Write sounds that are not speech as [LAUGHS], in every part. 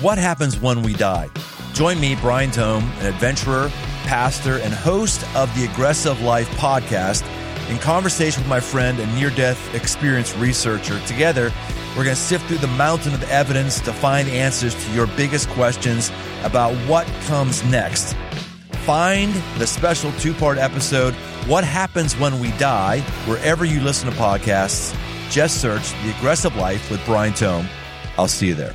What happens when we die? Join me, Brian Tome, an adventurer, pastor, and host of the Aggressive Life podcast, in conversation with my friend and near death experience researcher. Together, we're going to sift through the mountain of evidence to find answers to your biggest questions about what comes next. Find the special two part episode, What Happens When We Die, wherever you listen to podcasts. Just search The Aggressive Life with Brian Tome. I'll see you there.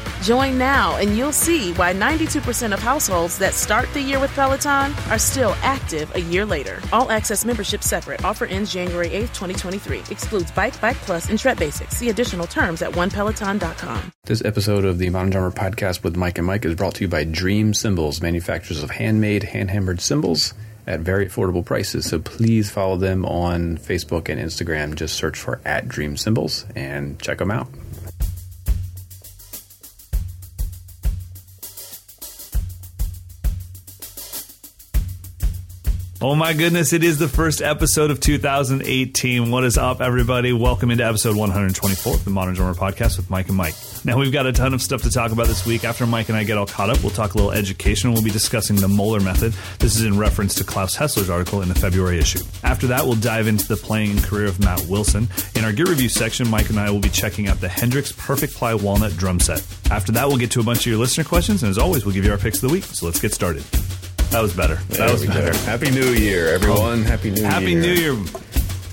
Join now and you'll see why 92% of households that start the year with Peloton are still active a year later. All access membership separate. Offer ends January 8th, 2023. Excludes Bike, Bike Plus, and Tread Basics. See additional terms at onepeloton.com. This episode of the Modern Drummer podcast with Mike and Mike is brought to you by Dream Cymbals, manufacturers of handmade, hand hammered cymbals at very affordable prices. So please follow them on Facebook and Instagram. Just search for at Dream Cymbals and check them out. Oh my goodness, it is the first episode of 2018. What is up, everybody? Welcome into episode 124 of the Modern Drummer Podcast with Mike and Mike. Now, we've got a ton of stuff to talk about this week. After Mike and I get all caught up, we'll talk a little education. We'll be discussing the Moeller method. This is in reference to Claus Hessler's article in the February issue. After that, we'll dive into the playing and career of Matt Wilson. In our gear review section, Mike and I will be checking out the Hendrix Perfect Ply Walnut drum set. After that, we'll get to a bunch of your listener questions, and as always, we'll give you our picks of the week. So let's get started. That was better. That There was we go. better. Happy New Year, everyone. Oh, Happy New Happy Year. Happy New Year.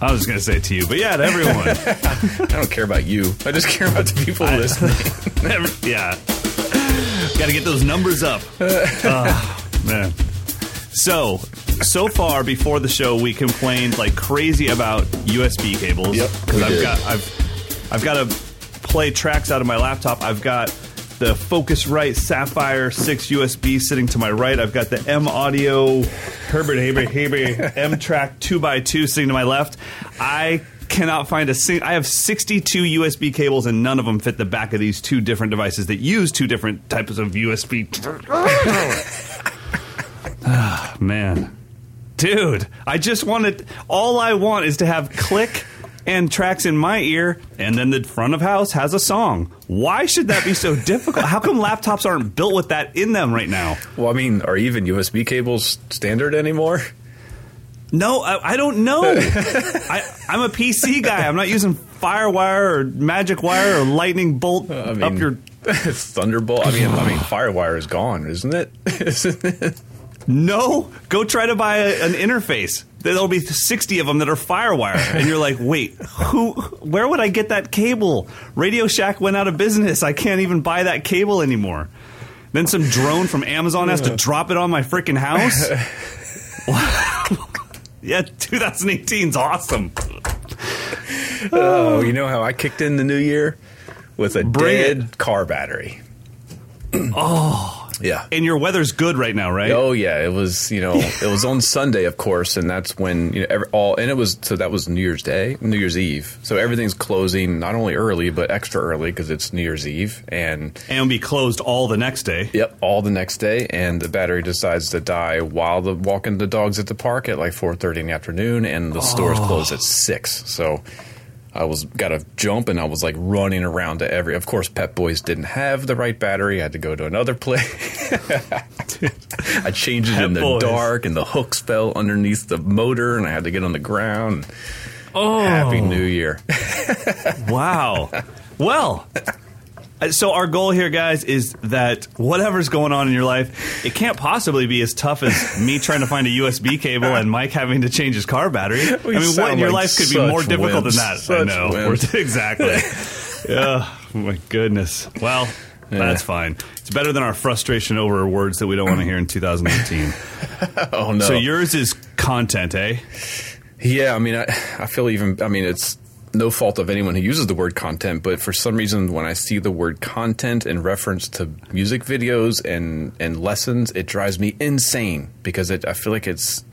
I was just going to say it to you, but yeah, to everyone. [LAUGHS] I don't care about you. I just care about the people listening. [LAUGHS] Every- yeah. Got to get those numbers up. oh, [LAUGHS] man. So, so far before the show, we complained like crazy about USB cables. Yep, Because I've did. got I've I've got to play tracks out of my laptop. I've got the Focusrite Saffire 6 USB sitting to my right. I've got the M Audio Herbert Haber Haber [LAUGHS] M Track 2x2 sitting to my left. I cannot find a sing- I have 62 USB cables and none of them fit the back of these two different devices that use two different types of USB. [LAUGHS] Ah, man. Dude, I just wanted all I want is to have click and tracks in my ear and then the front of house has a song. Why should that be so [LAUGHS] difficult? How come laptops aren't built with that in them right now? well, I mean, are even USB cables standard anymore? No, I, I don't know. [LAUGHS] I, I'm a PC guy. I'm not using FireWire or Magic Wire or Lightning Bolt I mean, up your. [LAUGHS] Thunderbolt. I mean, I mean, FireWire is gone, isn't it? Isn't it? No, go try to buy a, an interface. There'll be 60 of them that are FireWire, and you're like, [LAUGHS] wait, who? Where would I get that cable? Radio Shack went out of business. I can't even buy that cable anymore. Then some drone from Amazon has to drop it on my freaking house. [LAUGHS] yeah, 2018's awesome. Oh, you know how I kicked in the new year with a Bring dead car battery. oh, yeah. And your weather's good right now, right? Oh yeah, it was. You know, [LAUGHS] it was on Sunday, of course, and that's when you know every, all. And it was so that was New Year's Day, New Year's Eve. So everything's closing not only early but extra early because it's New Year's Eve, and and be closed all the next day. Yep, all the next day, and the battery decides to die while the walking the dogs at the park at like four thirty in the afternoon, and the stores Oh. close at six. So. I was got to jump and I was like running around to every. Of course, Pep Boys didn't have the right battery. I had to go to another place. [LAUGHS] I changed it Pep in the Boys. dark, and the hooks fell underneath the motor, and I had to get on the ground. Oh, Happy New Year! [LAUGHS] wow. Well, so our goal here, guys, is that whatever's going on in your life, it can't possibly be as tough as me trying to find a USB cable and Mike having to change his car battery. I mean, what in your like life could be such more difficult than that? I know. [LAUGHS] exactly. [LAUGHS] yeah. Oh my goodness. Well. That's fine. It's better than our frustration over words that we don't want to hear in 2018. [LAUGHS] oh no! So yours is content, eh? Yeah, I mean, I, I feel even. I mean, it's no fault of anyone who uses the word content, but for some reason, when I see the word content in reference to music videos and and lessons, it drives me insane because it, I feel like it's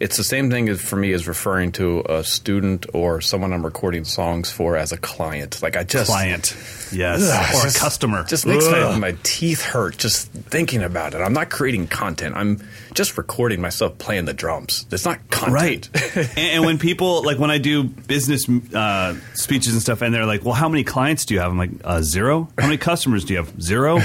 it's the same thing as for me as referring to a student or someone I'm recording songs for as a client. Like I just Client. Yes. Ugh, or just- a customer. Just makes my, my teeth hurt just thinking about it. I'm not creating content. I'm just recording myself playing the drums. It's not content. Right. [LAUGHS] and, and when people like when I do business uh, speeches and stuff, and they're like, "Well, how many clients do you have?" I'm like, uh, zero. How many customers do you have? Zero.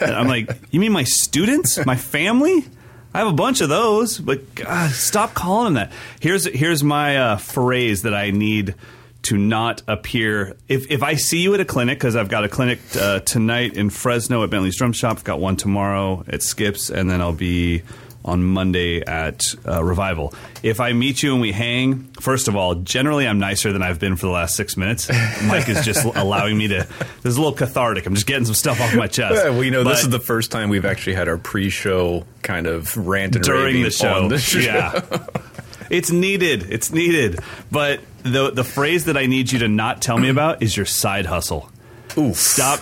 And I'm like, "You mean my students, my family?" I have a bunch of those, but God, stop calling them that. Here's here's my uh, phrase that I need to not appear. If if I see you at a clinic, because I've got a clinic uh, tonight in Fresno at Bentley's Drum Shop, I've got one tomorrow at Skips, and then I'll be on Monday at uh, Revival. If I meet you and we hang, first of all, generally I'm nicer than I've been for the last six minutes. Mike is just [LAUGHS] allowing me to. This is a little cathartic. I'm just getting some stuff off my [LAUGHS] chest. Yeah, well, you know, this is the first time we've actually had our pre-show kind of rant and during the show. the [LAUGHS] show. Yeah. it's needed. It's needed. But the the phrase that I need you to not tell me [CLEARS THROAT] about is your side hustle. Oof. Stop.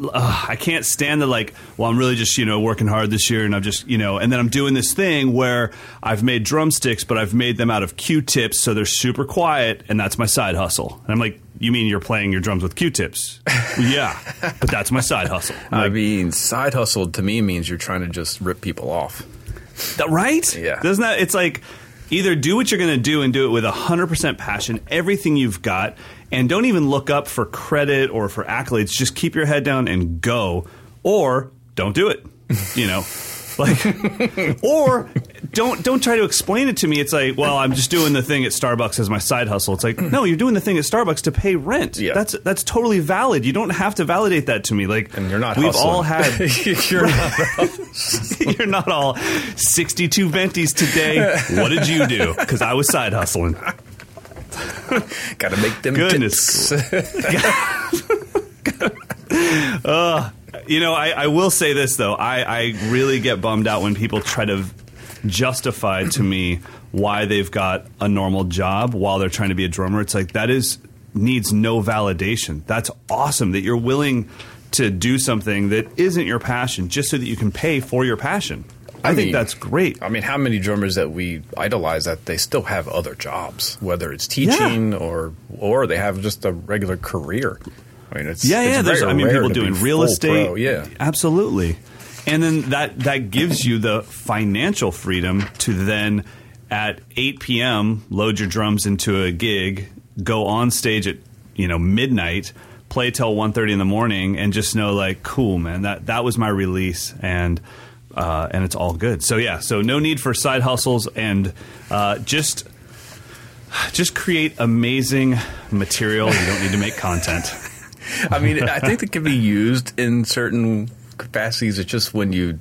Ugh, I can't stand the like. Well, I'm really just you know working hard this year, and I'm just you know, and then I'm doing this thing where I've made drumsticks, but I've made them out of Q-tips, so they're super quiet, and that's my side hustle. And I'm like, you mean you're playing your drums with Q-tips? [LAUGHS] yeah, but that's my side hustle. I'm I mean, side hustle to me means you're trying to just rip people off. That- right? Yeah. Doesn't that? It's like either do what you're going to do and do it with 100% passion, everything you've got, and don't even look up for credit or for accolades. Just keep your head down and go, or don't do it. You know. [LAUGHS] Like, or don't don't try to explain it to me. It's like, well, I'm just doing the thing at Starbucks as my side hustle. It's like, no, you're doing the thing at Starbucks to pay rent. Yeah. that's that's totally valid. You don't have to validate that to me. Like, And you're not We've hustling. all had [LAUGHS] you're not [LAUGHS] You're not all 62 venties today. What did you do? Because I was side hustling. [LAUGHS] got to make them Goodness. tips. [LAUGHS] Uh, you know, I, I will say this, though. I, I really get bummed out when people try to justify to me why they've got a normal job while they're trying to be a drummer. It's like that is needs no validation. That's awesome that you're willing to do something that isn't your passion just so that you can pay for your passion. I, think mean, that's great. I mean, how many drummers that we idolize that they still have other jobs, whether it's teaching or or they have just a regular career. I mean, it's Yeah, it's yeah. There's, I mean, people doing real estate. pro, Yeah, absolutely. And then that that gives you the financial freedom to then at 8 p.m. load your drums into a gig, go on stage at you know midnight, play till 1.30 in the morning, and just know like, cool, man, that that was my release, and uh, and it's all good. So yeah, so no need for side hustles, and uh, just just create amazing material. You don't need to make content. [LAUGHS] [LAUGHS] I mean, I think it can be used in certain capacities. It's just when you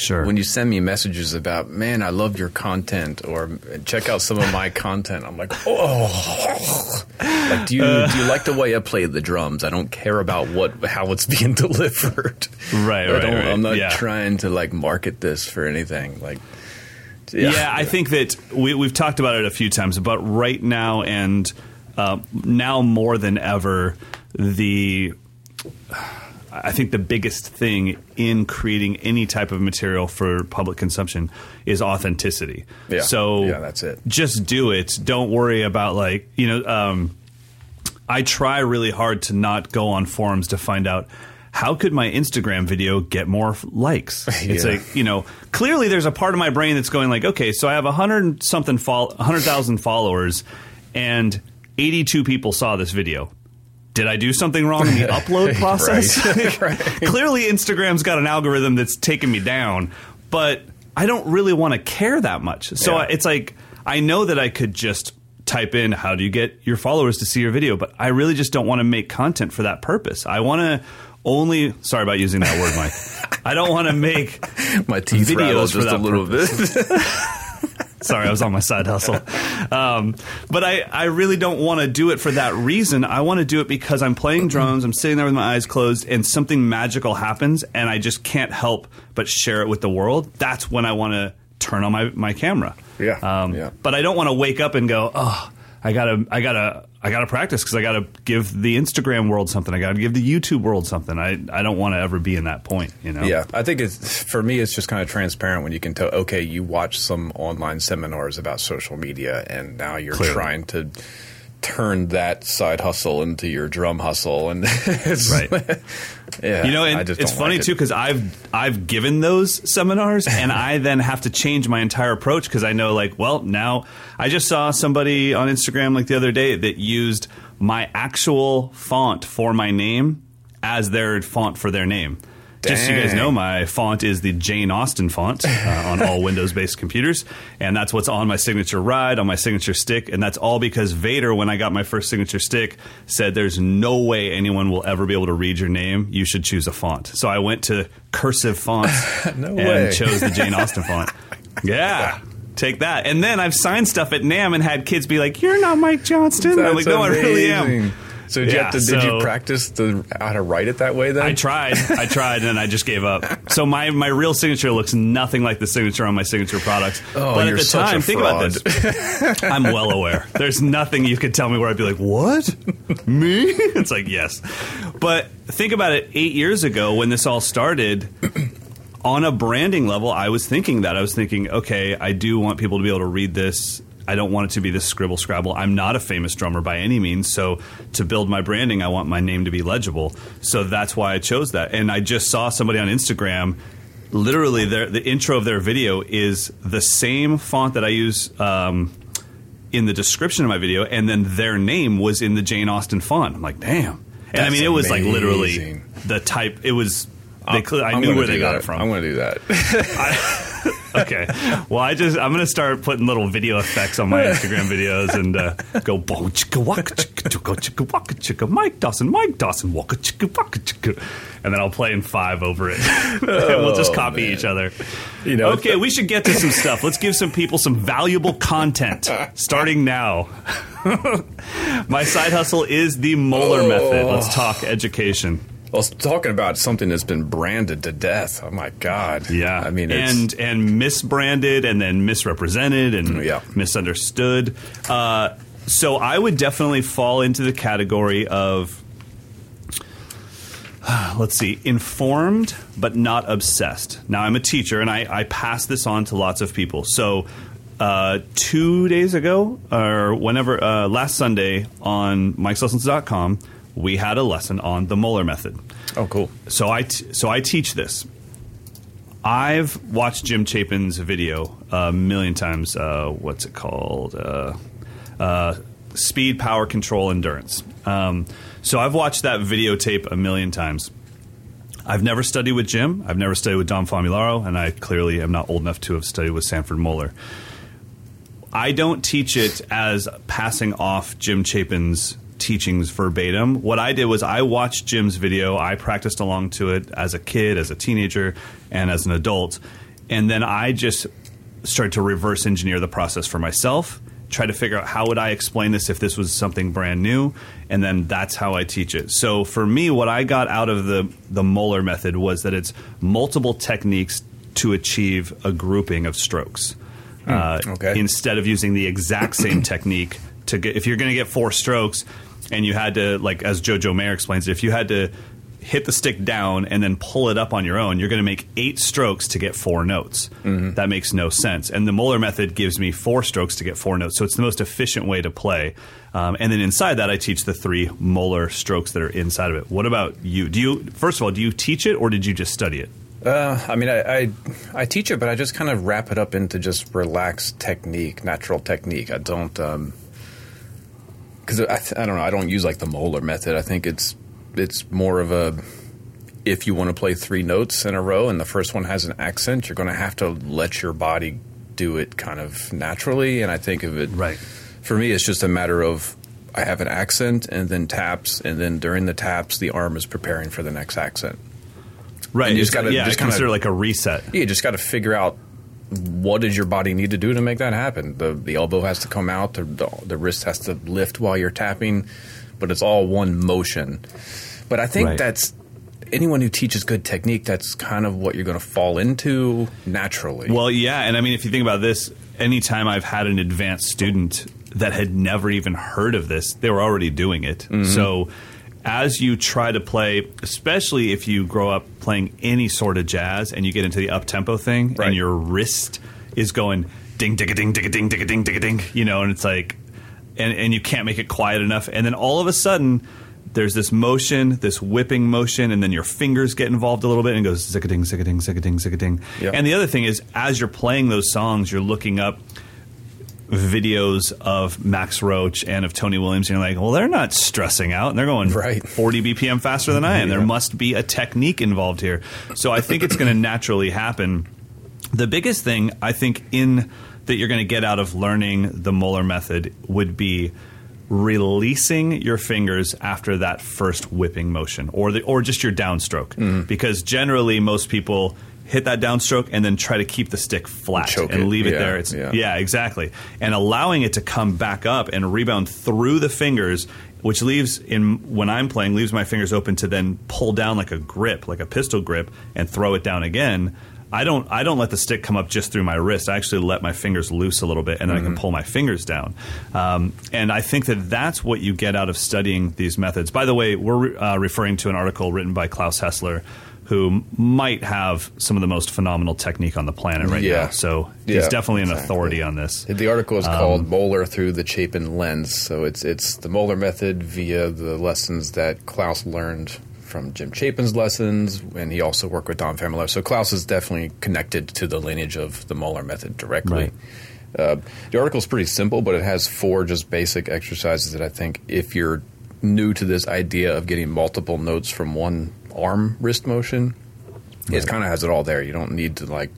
Sure. when you send me messages about, man, I love your content, or check out some of my [LAUGHS] content. I'm like, oh, like do you do you like the way I play the drums? I don't care about what how it's [LAUGHS] being delivered. Right, I right, don't- right. I'm not Yeah. trying to like market this for anything. Like, Yeah, I think that we, we've talked about it a few times, but right now and uh, now more than ever, the I think the biggest thing in creating any type of material for public consumption is authenticity. Yeah. So Yeah, that's it. Just do it. Don't worry about like you know. Um, I try really hard to not go on forums to find out how could my Instagram video get more likes. [LAUGHS] It's Yeah. like you know, clearly there's a part of my brain that's going like, okay, so I have a hundred something fol- hundred thousand followers, and eighty two people saw this video. Did I do something wrong in the [LAUGHS] upload process? [LAUGHS] [LAUGHS] Clearly, Instagram's got an algorithm that's taking me down, but I don't really want to care that much. So Yeah. It's like I know that I could just type in how do you get your followers to see your video, but I really just don't want to make content for that purpose. I want to only sorry about using that word, Mike. I don't want to make My teeth videos for just a that little purpose. bit. [LAUGHS] Sorry, I was on my side hustle. Um, but I, I really don't want to do it for that reason. I want to do it because I'm playing drums, I'm sitting there with my eyes closed, and something magical happens, and I just can't help but share it with the world. That's when I want to turn on my, my camera. Yeah, Um, yeah. But I don't want to wake up and go, oh, I gotta, I gotta, I gotta practice because I gotta give the Instagram world something. I gotta give the YouTube world something. I, I don't want to ever be in that point. You know? Yeah, I think it's for me. It's just kind of transparent when you can tell. Okay, you watch some online seminars about social media, and now you're Clearly. trying to turn that side hustle into your drum hustle, and [LAUGHS] it's Right. [LAUGHS] yeah, You know, and it's funny like it. too because I've I've given those seminars, and I then have to change my entire approach because I know, like, well, now I just saw somebody on Instagram like the other day that used my actual font for my name as their font for their name. Just so you guys know, my font is the Jane Austen font uh, on all [LAUGHS] Windows-based computers, and that's what's on my signature ride, on my signature stick, and that's all because Vater, when I got my first signature stick, said, "There's no way anyone will ever be able to read your name. You should choose a font." So I went to cursive fonts [LAUGHS] No and way. chose the Jane Austen font. [LAUGHS] Yeah. Take that, and then I've signed stuff at NAMM and had kids be like, "You're not Mike Johnston." I'm like, That's "No, I really am." So did, you Yeah, have to, did so- you practice the how to write it that way? Then I tried. I tried, and I just gave up. So my my real signature looks nothing like the signature on my signature products. Oh, but at you're the time, think about this. [LAUGHS] I'm well aware. There's nothing you could tell me where I'd be like, "What? Me?" [LAUGHS] It's like, yes. But think about it. Eight years ago, when this all started. On a branding level, I was thinking that. I was thinking, okay, I do want people to be able to read this. I don't want it to be this scribble scrabble. I'm not a famous drummer by any means. So to build my branding, I want my name to be legible. So that's why I chose that. And I just saw somebody on Instagram. Literally, their, the intro of their video is the same font that I use um, in the description of my video, and then their name was in the Jane Austen font. I'm like, damn. And I mean, it was like literally the type. It was. They, I knew where they got that. it from. I'm going to do that. [LAUGHS] [LAUGHS] okay. Well, I just I'm gonna start putting little video effects on my Instagram videos and uh, go boom chicka waka chicka chicka chicka waka chicka Mike Dawson Mike Dawson waka chicka waka chicka, and then I'll play in five over it. [LAUGHS] and we'll just copy each other. You know, okay, we should get to some stuff. Let's give some people some valuable content starting now. [LAUGHS] my side hustle is the Moeller method. Let's talk education. Well, talking about something that's been branded to death. Oh my god! Yeah, I mean, it's, and and misbranded and then misrepresented and Yeah. misunderstood. Uh, so I would definitely fall into the category of [SIGHS] let's see, informed but not obsessed. Now I'm a teacher and I, I pass this on to lots of people. So. Uh, two days ago, or whenever, uh, last Sunday on Mike'sLessons.com, we had a lesson on the Moeller method. oh, cool. So I t- so I teach this. I've watched Jim Chapin's video a million times. Uh, what's it called? Uh, uh, speed, power, control, endurance. Um, so I've watched that videotape a million times. I've never studied with Jim. I've never studied with Don Famularo, and I clearly am not old enough to have studied with Sanford Moeller. I don't teach it as passing off Jim Chapin's teachings verbatim. What I did was I watched Jim's video, I practiced along to it as a kid, as a teenager, and as an adult. And then I just started to reverse engineer the process for myself, try to figure out how would I explain this if this was something brand new, and then that's how I teach it. So for me, what I got out of the the Moeller method was that it's multiple techniques to achieve a grouping of strokes. Uh, okay. Instead of using the exact same [CLEARS THROAT] technique to get, if you're going to get four strokes, and you had to like as Jojo Mayer explains it, if you had to hit the stick down and then pull it up on your own, you're going to make eight strokes to get four notes. Mm-hmm. That makes no sense. And the Moeller method gives me four strokes to get four notes. So it's the most efficient way to play. Um, and then inside that, I teach the three Moeller strokes that are inside of it. What about you? Do you first of all, do you teach it or did you just study it? Uh, I mean, I, I I teach it, but I just kind of wrap it up into just relaxed technique, natural technique. I don't because I, I don't know. I don't use like the Moeller method. I think it's it's more of a if you want to play three notes in a row and the first one has an accent, you're going to have to let your body do it kind of naturally. And I think of it right for me, it's just a matter of I have an accent and then taps, and then during the taps, the arm is preparing for the next accent. Right. And you just got to yeah, just consider kinda- like a reset. Yeah, you just got to figure out what does your body need to do to make that happen. The the elbow has to come out, the, the the wrist has to lift while you're tapping, but it's all one motion. But I think Right. that's anyone who teaches good technique. That's kind of what you're going to fall into naturally. Well, yeah, and I mean, if you think about this, anytime I've had an advanced student that had never even heard of this, they were already doing it. Mhm. So, as you try to play, especially if you grow up playing any sort of jazz and you get into the up tempo thing, and your wrist is going ding, ding, ding, ding, ding, ding, ding, ding, ding, you know, and it's like, and and you can't make it quiet enough, and then all of a sudden. There's this motion, this whipping motion, and then your fingers get involved a little bit and goes zicka-ding, zicka-ding, zicka-ding, zicka-ding. Yeah. And the other thing is, as you're playing those songs, you're looking up videos of Max Roach and of Tony Williams, and you're like, well, they're not stressing out, and they're going right. 40 BPM faster than I am. There must be a technique involved here. So I think it's going to naturally happen. The biggest thing I think in that you're going to get out of learning the Moeller method would be releasing your fingers after that first whipping motion or the or just your downstroke mm-hmm. because generally most people hit that downstroke and then try to keep the stick flat Choke and it. leave it Yeah, there it's yeah. yeah exactly and allowing it to come back up and rebound through the fingers which leaves in when i'm playing leaves my fingers open to then pull down like a grip like a pistol grip and throw it down again I don't. I don't let the stick come up just through my wrist. I actually let my fingers loose a little bit, and then I can pull my fingers down. Um, and I think that that's what you get out of studying these methods. By the way, we're uh, referring to an article written by Claus Hessler, who might have some of the most phenomenal technique on the planet right Yeah. now. So he's Yeah, definitely an exactly. authority on this. The article is Um, called Moeller through the Chapin lens. So it's it's the Moeller method via the lessons that Claus learned from Jim Chapin's lessons, and he also worked with Don Famularo. So Claus is definitely connected to the lineage of the Moeller method directly. Uh, the article is pretty simple, but it has four just basic exercises that I think if you're new to this idea of getting multiple notes from one arm wrist motion, it kind of has it all there. You don't need to like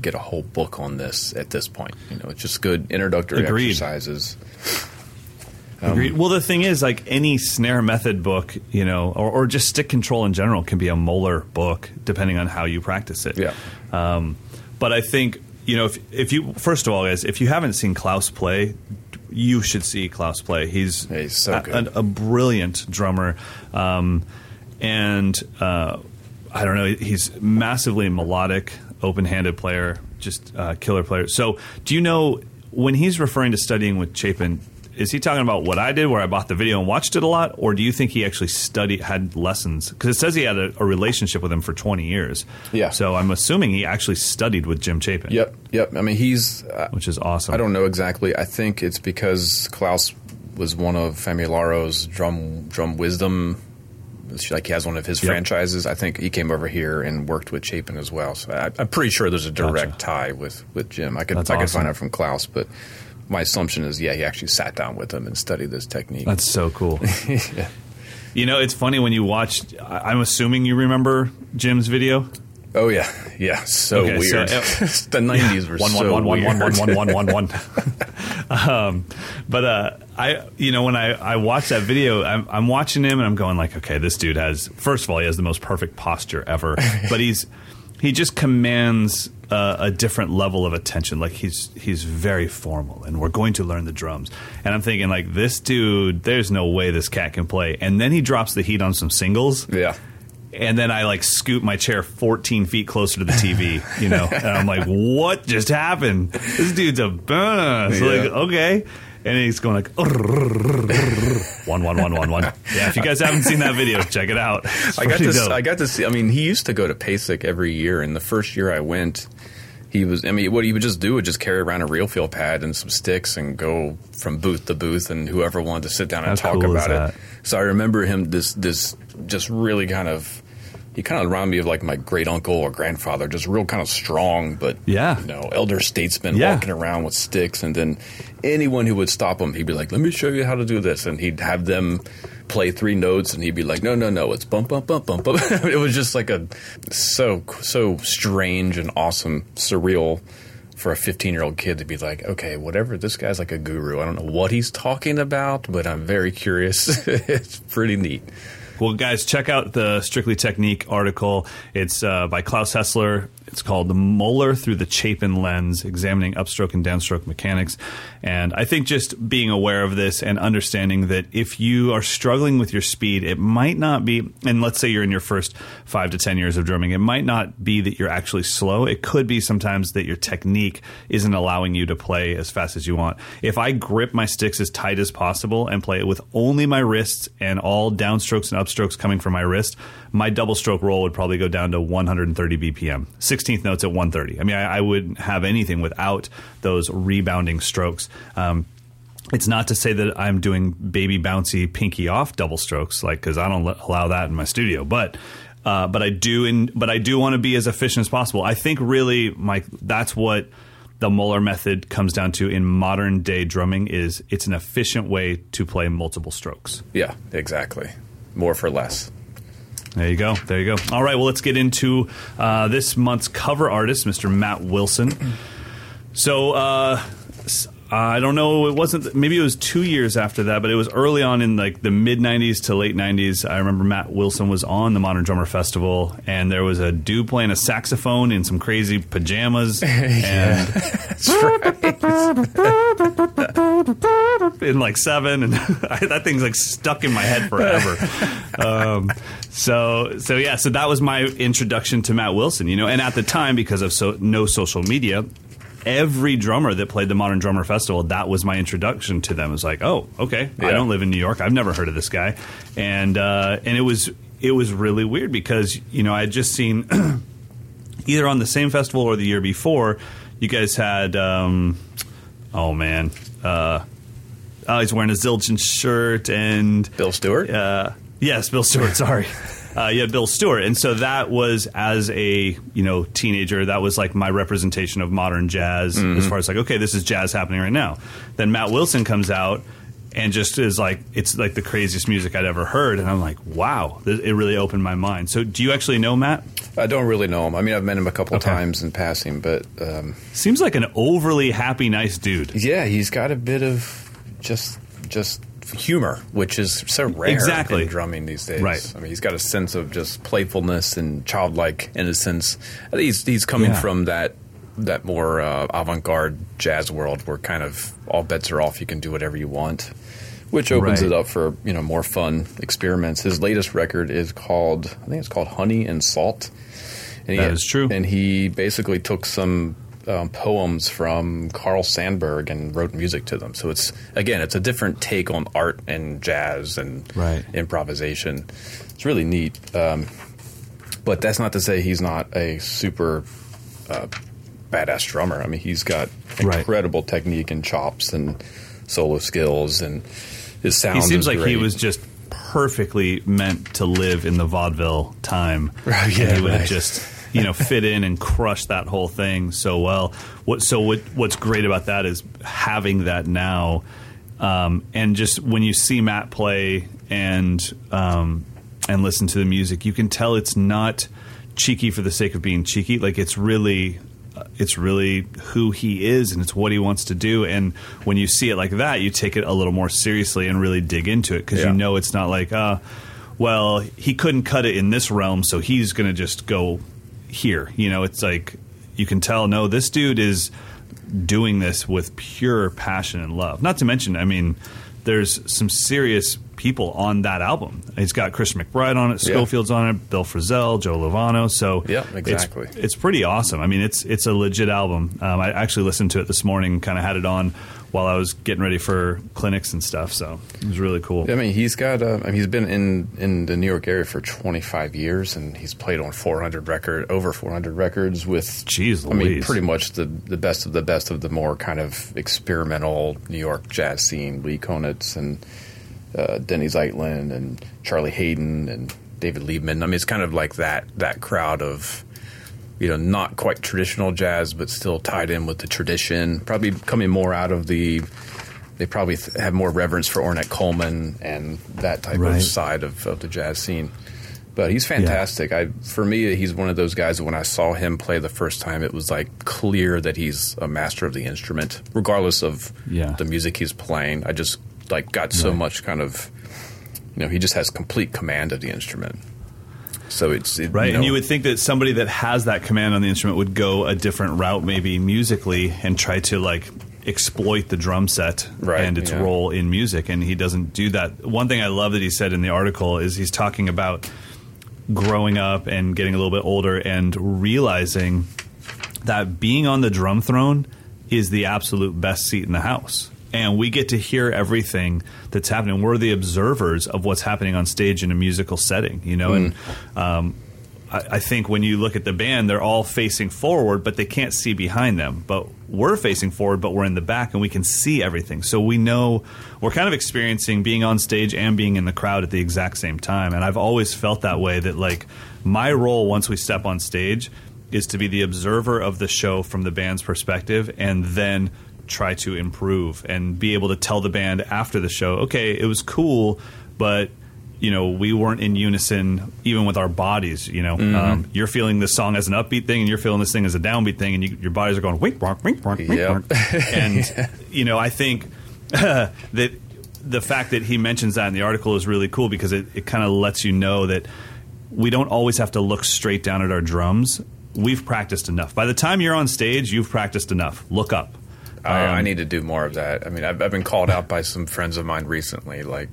get a whole book on this at this point. You know, it's just good introductory Agreed. exercises. Um, Agreed. Well, the thing is, like any snare method book, you know, or, or just stick control in general can be a Moeller book, depending on how you practice it. Yeah. Um, but I think you know, if if you first of all, guys, if you haven't seen Claus play, you should see Claus play. He's, so a, good. a, a brilliant drummer, um, and uh, I don't know, he's massively melodic, open-handed player, just uh, killer player. So, do you know when he's referring to studying with Chapin? Is he talking about what I did, where I bought the video and watched it a lot, or do you think he actually studied, had lessons? Because it says he had a, a relationship with him for twenty years. Yeah. So I'm assuming he actually studied with Jim Chapin. Yep, yep. I mean, he's uh, which is awesome. I don't know exactly. I think it's because Claus was one of Famularo's drum drum wisdom. Like he has one of his Yep. franchises. I think he came over here and worked with Chapin as well. So I, I'm pretty sure there's a direct tie with, with Jim. I could That's I could find out from Claus, but my assumption is yeah, he actually sat down with him and studied this technique. That's so cool. [LAUGHS] You know, it's funny when you watch. I'm assuming you remember Jim's video. Oh yeah, yeah. So Okay, so, weird. uh, [LAUGHS] the '90s were one, so one, one, one, weird. one, one, one, one, one. [LAUGHS] um, but uh, I, you know, when I, I watch that video, I'm, I'm watching him and I'm going like, okay, this dude has. First of all, he has the most perfect posture ever, [LAUGHS] but he's he just commands uh, a different level of attention. Like he's he's very formal, and we're going to learn the drums. And I'm thinking like, this dude, there's no way this cat can play. And then he drops the heat on some singles. Yeah. And then I like scoot my chair 14 feet closer to the TV, you know, and I'm like, what just happened? This dude's a uh. So like, okay. and he's going like one one one one one. Yeah, if you guys haven't seen that video, check it out. It's I got to dope. I got to see. I mean, he used to go to PASIC every year, and the first year I went, he was. I mean, what he would just do would just carry around a real feel pad and some sticks and go from booth to booth, and whoever wanted to sit down and How talk cool about it. So I remember him this this just really kind of. He kind of reminded me of like my great uncle or grandfather, just real kind of strong, but Yeah. you know, elder statesman Yeah. walking around with sticks, and then anyone who would stop him, he'd be like, "Let me show you how to do this," and he'd have them play three notes, and he'd be like, "No, no, no, it's bump, bump, bump, bump, bump." [LAUGHS] it was just like a so so strange and awesome, surreal for a 15 year old kid to be like, okay, whatever, this guy's like a guru. I don't know what he's talking about, but I'm very curious. [LAUGHS] it's pretty neat. Well, guys, check out the Strictly Technique article. It's uh, by Claus Hessler. It's called The Moeller Through the Chapin Lens, examining upstroke and downstroke mechanics. And I think just being aware of this and understanding that if you are struggling with your speed, it might not be, and let's say you're in your first five to 10 years of drumming, it might not be that you're actually slow. It could be sometimes that your technique isn't allowing you to play as fast as you want. If I grip my sticks as tight as possible and play it with only my wrists and all downstrokes and upstrokes coming from my wrist, my double stroke roll would probably go down to 130 BPM, 16th notes at 130. I mean, I, I wouldn't have anything without those rebounding strokes. Um, it's not to say that I'm doing baby bouncy pinky off double strokes, like because I don't allow that in my studio. But uh, but I do in but I do want to be as efficient as possible. I think really, Mike, that's what the Moeller method comes down to in modern day drumming. Is it's an efficient way to play multiple strokes. Yeah, exactly. More for less. There you go. There you go. All right. Well, let's get into uh, this month's cover artist, Mr. Matt Wilson. So uh, I don't know. It wasn't. Maybe it was two years after that, but it was early on in like the mid '90s to late '90s. I remember Matt Wilson was on the Modern Drummer Festival, and there was a dude playing a saxophone in some crazy pajamas, [LAUGHS] and [LAUGHS] [LAUGHS] in like seven, and that thing's like stuck in my head forever. um, so, so yeah, so that was my introduction to Matt Wilson, you know. And at the time, because of so no social media, every drummer that played the Modern Drummer Festival, that was my introduction to them. It was like, oh, okay, I don't live in New York, I've never heard of this guy, and uh, and it was it was really weird because you know I had just seen [CLEARS THROAT] either on the same festival or the year before, you guys had, um, oh man, uh, oh, he's wearing a Zildjian shirt and Bill Stewart? Uh, yes, Bill Stewart. Sorry. [LAUGHS] Uh, yeah, Bill Stewart, and so that was as a you know teenager. That was like my representation of modern jazz, as far as like okay, this is jazz happening right now. Then Matt Wilson comes out and just is like it's like the craziest music I'd ever heard, and I'm like, wow, th- it really opened my mind. So, do you actually know Matt? I don't really know him. I mean, I've met him a couple Okay. times in passing, but um, Seems like an overly happy, nice dude. yeah, he's got a bit of just just humor, which is so rare Exactly. in drumming these days. Right. I mean, he's got a sense of just playfulness and childlike innocence. He's he's coming Yeah. from that that more uh, avant-garde jazz world where kind of all bets are off. You can do whatever you want. Which opens Right. it up for you know more fun experiments. His latest record is called I think it's called Honey and Salt. And That is true. And he basically took some um, poems from Carl Sandburg and wrote music to them. So it's again, it's a different take on art and jazz and Right. improvisation. It's really neat. Um, but that's not to say he's not a super uh, badass drummer. I mean, he's got Right. incredible technique and chops and solo skills, and his sound. He seems is like he was just perfectly meant to live in the vaudeville time. [LAUGHS] Right, And yeah, he would have just you know fit in and crush that whole thing so well. What so what what's great about that is having that now, um, and just when you see Matt play and um, and listen to the music, you can tell it's not cheeky for the sake of being cheeky. Like it's really uh, it's really who he is and it's what he wants to do. And when you see it like that, you take it a little more seriously and really dig into it because Yeah. you know it's not like, uh, well, he couldn't cut it in this realm, so he's going to just go here. You know, it's like you can tell, no, this dude is doing this with pure passion and love. Not to mention, I mean, there's some serious people on that album. He's got Chris McBride on it, Yeah. Scofield's on it, Bill Frisell, Joe Lovano. So Yeah, it's- exactly. It's, pretty awesome. I mean, it's it's a legit album. Um, I actually listened to it this morning, kind of had it on while I was getting ready for clinics and stuff. So it was really cool. I mean, he's got. Uh, I mean, he's been in in the New York area for 25 years, and he's played on 400 record, over 400 records with. Jeez, I mean, pretty much the the best of the best of the more kind of experimental New York jazz scene. Lee Konitz and uh, Denny Zeitlin and Charlie Haden and David Liebman. I mean, it's kind of like that that crowd of. You know, not quite traditional jazz, but still tied in with the tradition. Probably coming more out of the they probably th- have more reverence for Ornette Coleman and that type Right. of side of, of the jazz scene. But he's fantastic. I for me, he's one of those guys. that When I saw him play the first time, it was like clear that he's a master of the instrument, regardless of Yeah. the music he's playing. I just like got so Right. much kind of, you know, he just has complete command of the instrument. So it's it, Right, you know, and you would think that somebody that has that command on the instrument would go a different route, maybe musically, and try to like exploit the drum set Right, and its yeah. role in music. And he doesn't do that. One thing I love that he said in the article is he's talking about growing up and getting a little bit older and realizing that being on the drum throne is the absolute best seat in the house. And we get to hear everything that's happening. We're the observers of what's happening on stage in a musical setting, you know. And um, I, I think when you look at the band, they're all facing forward, but they can't see behind them. But we're facing forward, but we're in the back and we can see everything. So we know we're kind of experiencing being on stage and being in the crowd at the exact same time. And I've always felt that way that, like, my role once we step on stage is to be the observer of the show from the band's perspective and then try to improve and be able to tell the band after the show, okay, it was cool, but you know, we weren't in unison even with our bodies. You know, um, you're feeling this song as an upbeat thing, and you're feeling this thing as a downbeat thing, and you, your bodies are going wink, wink, wink, wink, wink. [LAUGHS] And you know, I think [LAUGHS] that the fact that he mentions that in the article is really cool because it, it kind of lets you know that we don't always have to look straight down at our drums. We've practiced enough. By the time you're on stage, you've practiced enough. Look up. I, I Um, need to do more of that. I mean, I've, I've been called out by some friends of mine recently. Like,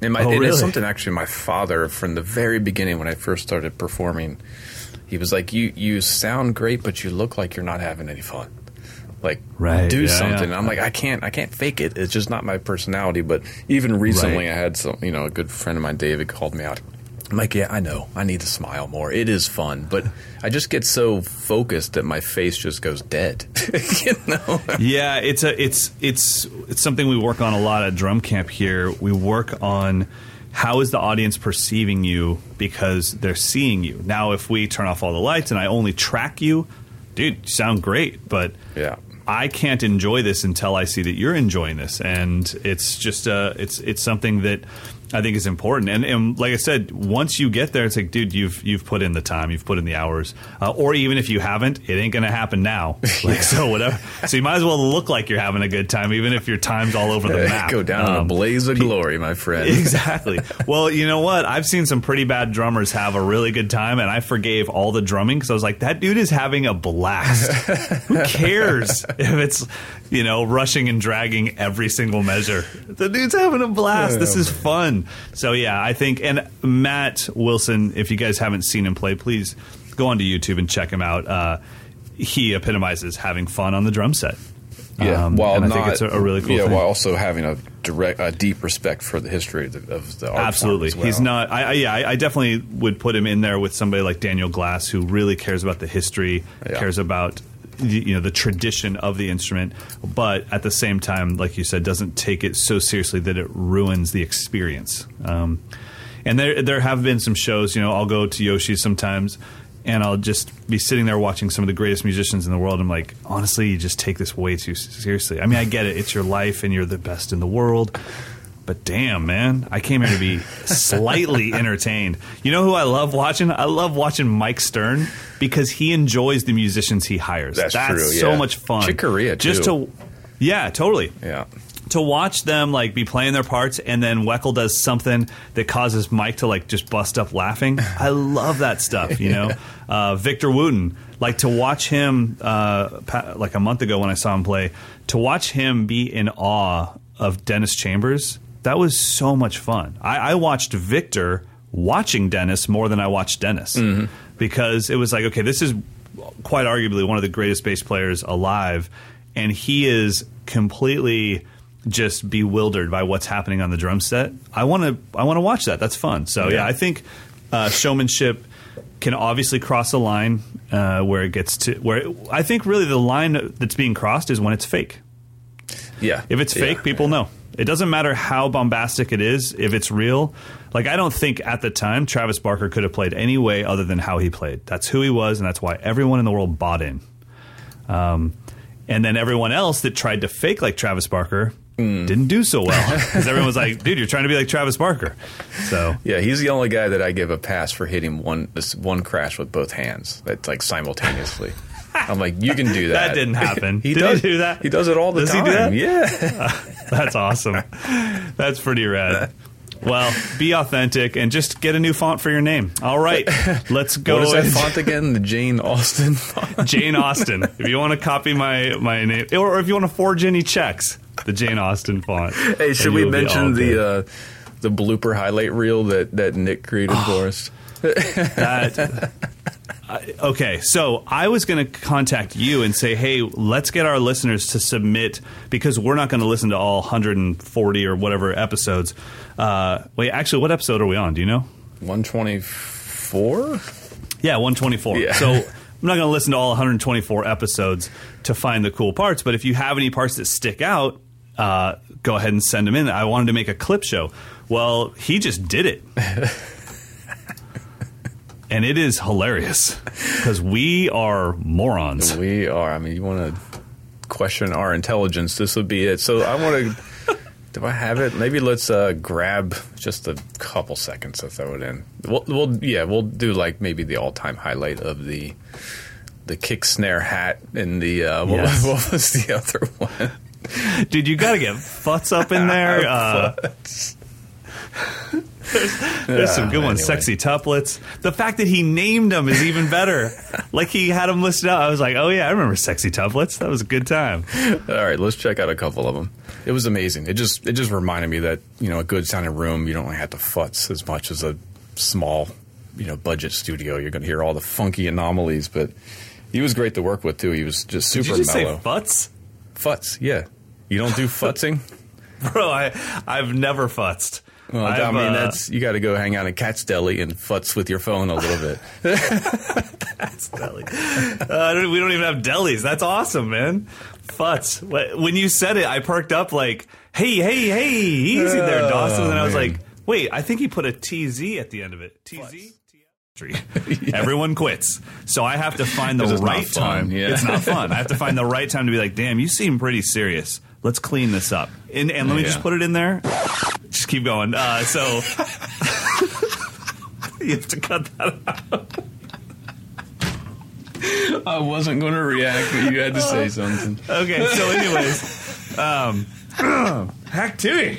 my, Oh, it is something actually. My father, from the very beginning, when I first started performing, he was like, "You you sound great, but you look like you're not having any fun. Like, Right, do yeah, something." yeah. I'm like, I can't, I can't fake it. It's just not my personality. But even recently, Right. I had some, you know, a good friend of mine, David, called me out. I'm like, yeah, I know. I need to smile more. It is fun, but I just get so focused that my face just goes dead. [LAUGHS] you know? yeah, it's a it's it's it's something we work on a lot at drum camp here. We work on how is the audience perceiving you because they're seeing you. Now, if we turn off all the lights and I only track you, dude, you sound great, but Yeah. I can't enjoy this until I see that you're enjoying this, and it's just uh, it's it's something that I think is important. And, and like I said, once you get there, it's like, dude, you've you've put in the time, you've put in the hours, uh, or even if you haven't, it ain't gonna happen now. [LAUGHS] Like so, whatever. So you might as well look like you're having a good time, even if your time's all over the map. Go down in a Um, blaze of glory, my friend. [LAUGHS] Exactly. Well, you know what? I've seen some pretty bad drummers have a really good time, and I forgave all the drumming because I was like, that dude is having a blast. [LAUGHS] Who cares if it's, you know, rushing and dragging every single measure? The dude's having a blast. This is fun. So, yeah, I think, and Matt Wilson, if you guys haven't seen him play, please go onto YouTube and check him out. Uh, he epitomizes having fun on the drum set. Yeah, Um, while and I not, think it's a, a really cool yeah, thing. while also having a direct, a deep respect for the history of the, of the art Absolutely, well. he's not. I, I yeah, I, I definitely would put him in there with somebody like Daniel Glass, who really cares about the history, Yeah. cares about you know the tradition of the instrument, but at the same time, like you said, doesn't take it so seriously that it ruins the experience. Um, and there there have been some shows. You know, I'll go to Yoshi's sometimes. And I'll just be sitting there watching some of the greatest musicians in the world. I'm like, honestly, you just take this way too seriously. I mean, I get it; it's your life, and you're the best in the world. But damn, man, I came here to be slightly [LAUGHS] entertained. You know who I love watching? I love watching Mike Stern because he enjoys the musicians he hires. That's true, so yeah. much fun. Chick Corea, just too. to, yeah, totally yeah. to watch them like be playing their parts and then Weckl does something that causes Mike to like just bust up laughing. I love that stuff, you know. [LAUGHS] Uh, Victor Wooten, like to watch him uh, pa- like a month ago when I saw him play, to watch him be in awe of Dennis Chambers That was so much fun. I, I watched Victor watching Dennis more than I watched Dennis because it was like, okay, this is quite arguably one of the greatest bass players alive, and he is completely just bewildered by what's happening on the drum set. I want to I want to watch that. That's fun. So yeah, Yeah. I think uh, showmanship can obviously cross a line uh, where it gets to where I think really the line that's being crossed is when it's fake. Yeah. If it's fake, Yeah. people know. It doesn't matter how bombastic it is. If it's real, like I don't think at the time Travis Barker could have played any way other than how he played. That's who he was, and that's why everyone in the world bought in. Um, and then everyone else that tried to fake like Travis Barker didn't do so well because everyone was like, "Dude, you're trying to be like Travis Barker." So Yeah, he's the only guy that I give a pass for hitting one this one crash with both hands. That's like simultaneously. I'm like, you can do that. That didn't [LAUGHS] happen. he Did does he do that? He does it all the time. Does he do that? Yeah. [LAUGHS] That's awesome. That's pretty rad. Well, be authentic and just get a new font for your name. All right, [LAUGHS] let's go. What is that font again? The Jane Austen font. Jane Austen. If you want to copy my my name, or if you want to forge any checks, the Jane Austen font. Hey, should we you'll be all mention the uh, the blooper highlight reel that that Nick created for us? that okay so i was going to contact you and say hey let's get our listeners to submit because we're not going to listen to all 140 or whatever episodes. Uh, wait actually what episode are we on? Do you know? 124. yeah 124 Yeah. so i'm not going to listen to all 124 episodes to find the cool parts but if you have any parts that stick out uh, go ahead and send them in. I wanted to make a clip show. Well he just did it [LAUGHS] and it is hilarious because we are morons. We are. I mean, you want to question our intelligence? This would be it. So I want to. do I have it? Maybe let's uh, grab just a couple seconds to throw it in. We'll, we'll yeah, we'll do like maybe the all-time highlight of the the kick snare hat and the uh, what, Yes. what was the other one? Dude, you got to get futz up in [LAUGHS] there. Uh, there's there's some good ones. Sexy tuplets. The fact that he named them is even better. [LAUGHS] like he had them listed out. I was like, oh yeah, I remember sexy tuplets. That was a good time. All right, let's check out a couple of them. It was amazing. It just it just reminded me that you know a good sounding room you don't really have to futz as much as a small you know budget studio. You're going to hear all the funky anomalies, but he was great to work with too. He was just Did super you just mellow. say futz? Futz, yeah. You don't do futzing? [LAUGHS] Bro, I I've never futzed. Well, I I've, mean, uh, that's you got to go hang out at Cat's Deli and futz with your phone a little bit. [LAUGHS] That's deli. Uh, don't- we don't even have delis. That's awesome, man. Futz. When you said it, I perked up like, hey, hey, hey, easy there, Oh, Dawson. And I was man. like, wait, I think he put a TZ at the end of it. TZ? Tree. [LAUGHS] Everyone quits. So I have to find the This is not right time. yeah. It's not fun. I have to find the [LAUGHS] right time to be like, damn, you seem pretty serious. Let's clean this up. And, and let me just put it in there. Just keep going. Uh, so [LAUGHS] [LAUGHS] you have to cut that out. I wasn't going to react, but you had to say something. Okay, so anyways, um, [CLEARS THROAT] hack Tui.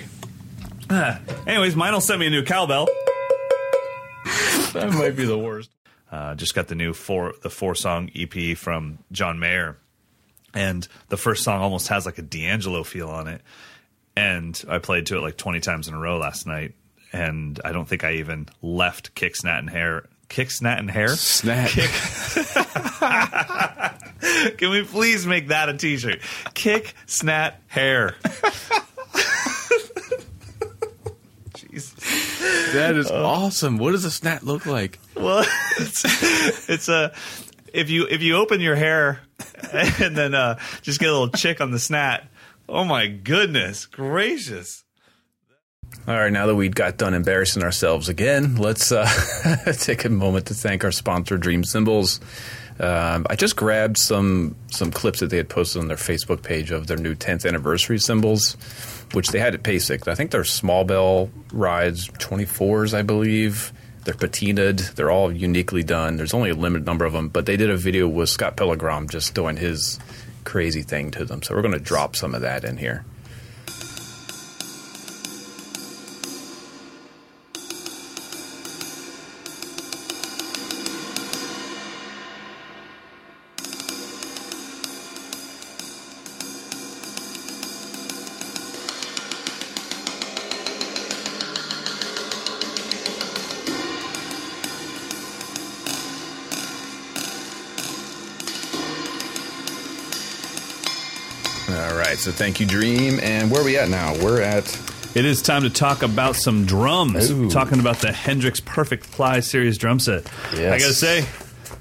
Uh, anyways, Meinl sent me a new cowbell. That might be the worst. Uh, just got the new four the four song EP from John Mayer, and the first song almost has like a D'Angelo feel on it. And I played to it like twenty times in a row last night, and I don't think I even left Kick Snat and Hair. Kick Snat and Hair. Snap. [LAUGHS] Can we please make that a T-shirt? Kick Snat Hair. [LAUGHS] Jeez. That is awesome. What does a snat look like? Well, [LAUGHS] it's, it's a if you if you open your hair [LAUGHS] and then uh, just get a little chick on the snat. Oh my goodness gracious! All right, now that we got done embarrassing ourselves again, let's uh, [LAUGHS] take a moment to thank our sponsor, Dream Cymbals. Um, I just grabbed some some clips that they had posted on their Facebook page of their new 10th anniversary cymbals, which they had at PASIC. I think they're small bell rides, 24s, I believe. They're patinaed. They're all uniquely done. There's only a limited number of them, but they did a video with Scott Pellegrom just doing his crazy thing to them. So we're going to drop some of that in here. Thank you, Dream. And where are we at now? We're at. It is time to talk about some drums. Ooh. Talking about the Hendrix Perfect Ply Series drum set. Yes. I gotta say,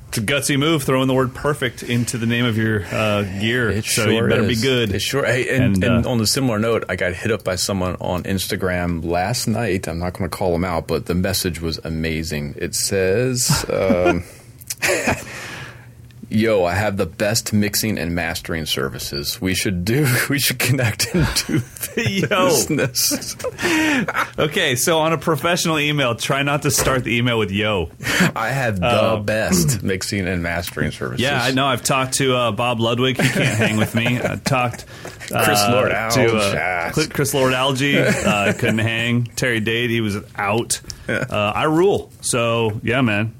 it's a gutsy move throwing the word "perfect" into the name of your uh, gear. It so sure you better be good. It sure. Hey, and, And, and uh, on a similar note, I got hit up by someone on Instagram last night. I'm not going to call them out, but the message was amazing. It says, um, [LAUGHS] "Yo, I have the best mixing and mastering services. We should do. [LAUGHS] We should connect into the [LAUGHS] business." [LAUGHS] Okay, so on a professional email, try not to start the email with "yo." I have the Uh, best [CLEARS THROAT] mixing and mastering services. Yeah, I know. I've talked to uh, Bob Ludwig. He can't hang with me. I talked uh, Chris Lord to uh, Chris Lord Alge. Uh, couldn't hang. Terry Date. He was out. Uh, I rule. So yeah, man.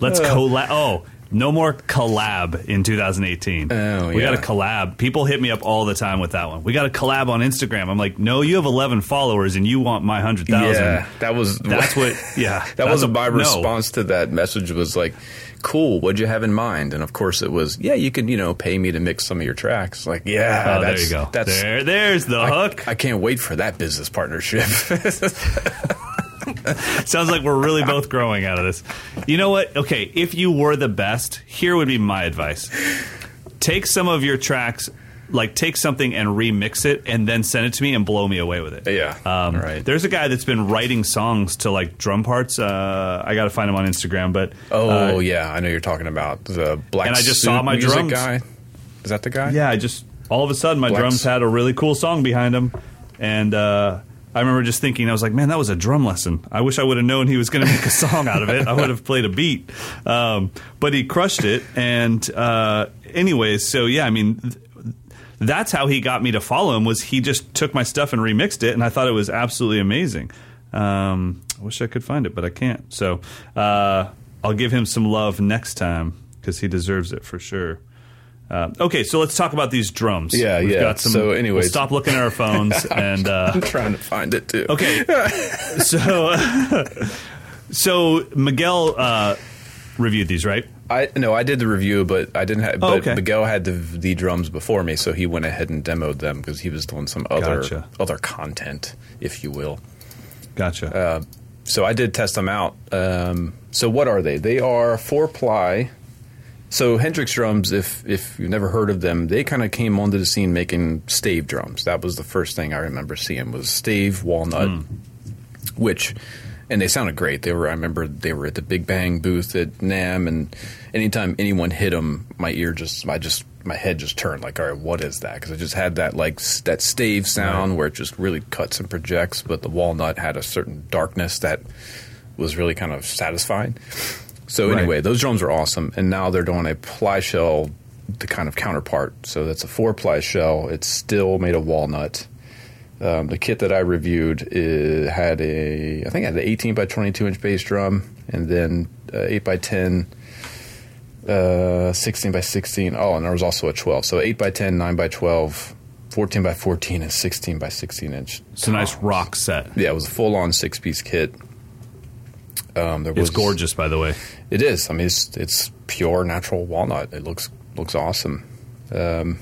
Let's collab. Oh. No more collab in 2018. Oh, we got a collab. People hit me up all the time with that one. We got a collab on Instagram. I'm like, no, you have 11 followers and you want my 100,000. Yeah, that was [LAUGHS] That's what. [LAUGHS] Yeah, that was a- my no. response to that message was like cool what'd you have in mind and of course it was yeah you can you know pay me to mix some of your tracks like yeah Oh, there you go. that's there, there's the hook. I can't wait for that business partnership [LAUGHS] [LAUGHS] Sounds like we're really both growing out of this. You know what? Okay, if you were the best, here would be my advice. Take some of your tracks, like take something and remix it, and then send it to me and blow me away with it. yeah Um, right There's a guy that's been writing songs to like drum parts. Uh, I got to find him on Instagram, but oh uh, yeah i know you're talking about the black And I just saw my drums. guy is that the guy yeah, I just all of a sudden my drums had a really cool song behind them, and uh, I remember just thinking, I was like, man, that was a drum lesson. I wish I would have known he was going to make a song out of it. I would have played a beat, um, but he crushed it. And uh, anyways, so yeah, I mean. Th- that's how he got me to follow him. Was he just took my stuff and remixed it, and I thought it was absolutely amazing. Um, I wish I could find it, but I can't. So uh, I'll give him some love next time because he deserves it for sure. Uh, okay, so let's talk about these drums. Yeah, We've yeah. Got some, So anyways- we'll stop looking at our phones [LAUGHS] and uh, i'm trying to find it too okay. [LAUGHS] So [LAUGHS] so Miguel uh, reviewed these, right? I no, I did the review, but I didn't have. Oh, But okay. Miguel had the the drums before me, so he went ahead and demoed them because he was doing some other Gotcha. other content, if you will. Gotcha. Uh, so I did test them out. Um, so what are they? They are four ply. So Hendrix drums, if if you've never heard of them, they kind of came onto the scene making stave drums. That was the first thing I remember seeing was stave walnut, Hmm. which and they sounded great. They were I remember they were at the Big Bang booth at NAMM, and anytime anyone hit them, my ear just I just my head just turned like, all right, what is that? Because it just had that like that stave sound where it just really cuts and projects, but the walnut had a certain darkness that was really kind of satisfying. So Right. anyway, those drums are awesome, and now they're doing a ply shell, the kind of counterpart. So that's a four ply shell. It's still made of walnut. Um, the kit that I reviewed uh, had a, I think it had an 18 by 22 inch bass drum, and then uh, 8 by 10, uh, 16 by 16. Oh, and there was also a 12. So 8 by 10, 9 by 12, 14 by 14, and 16 by 16 inch. it's a nice rock set. Yeah, it was a full on six piece kit. Um, there It's gorgeous, by the way. it is. I mean, it's it's pure natural walnut. It looks looks awesome. Um,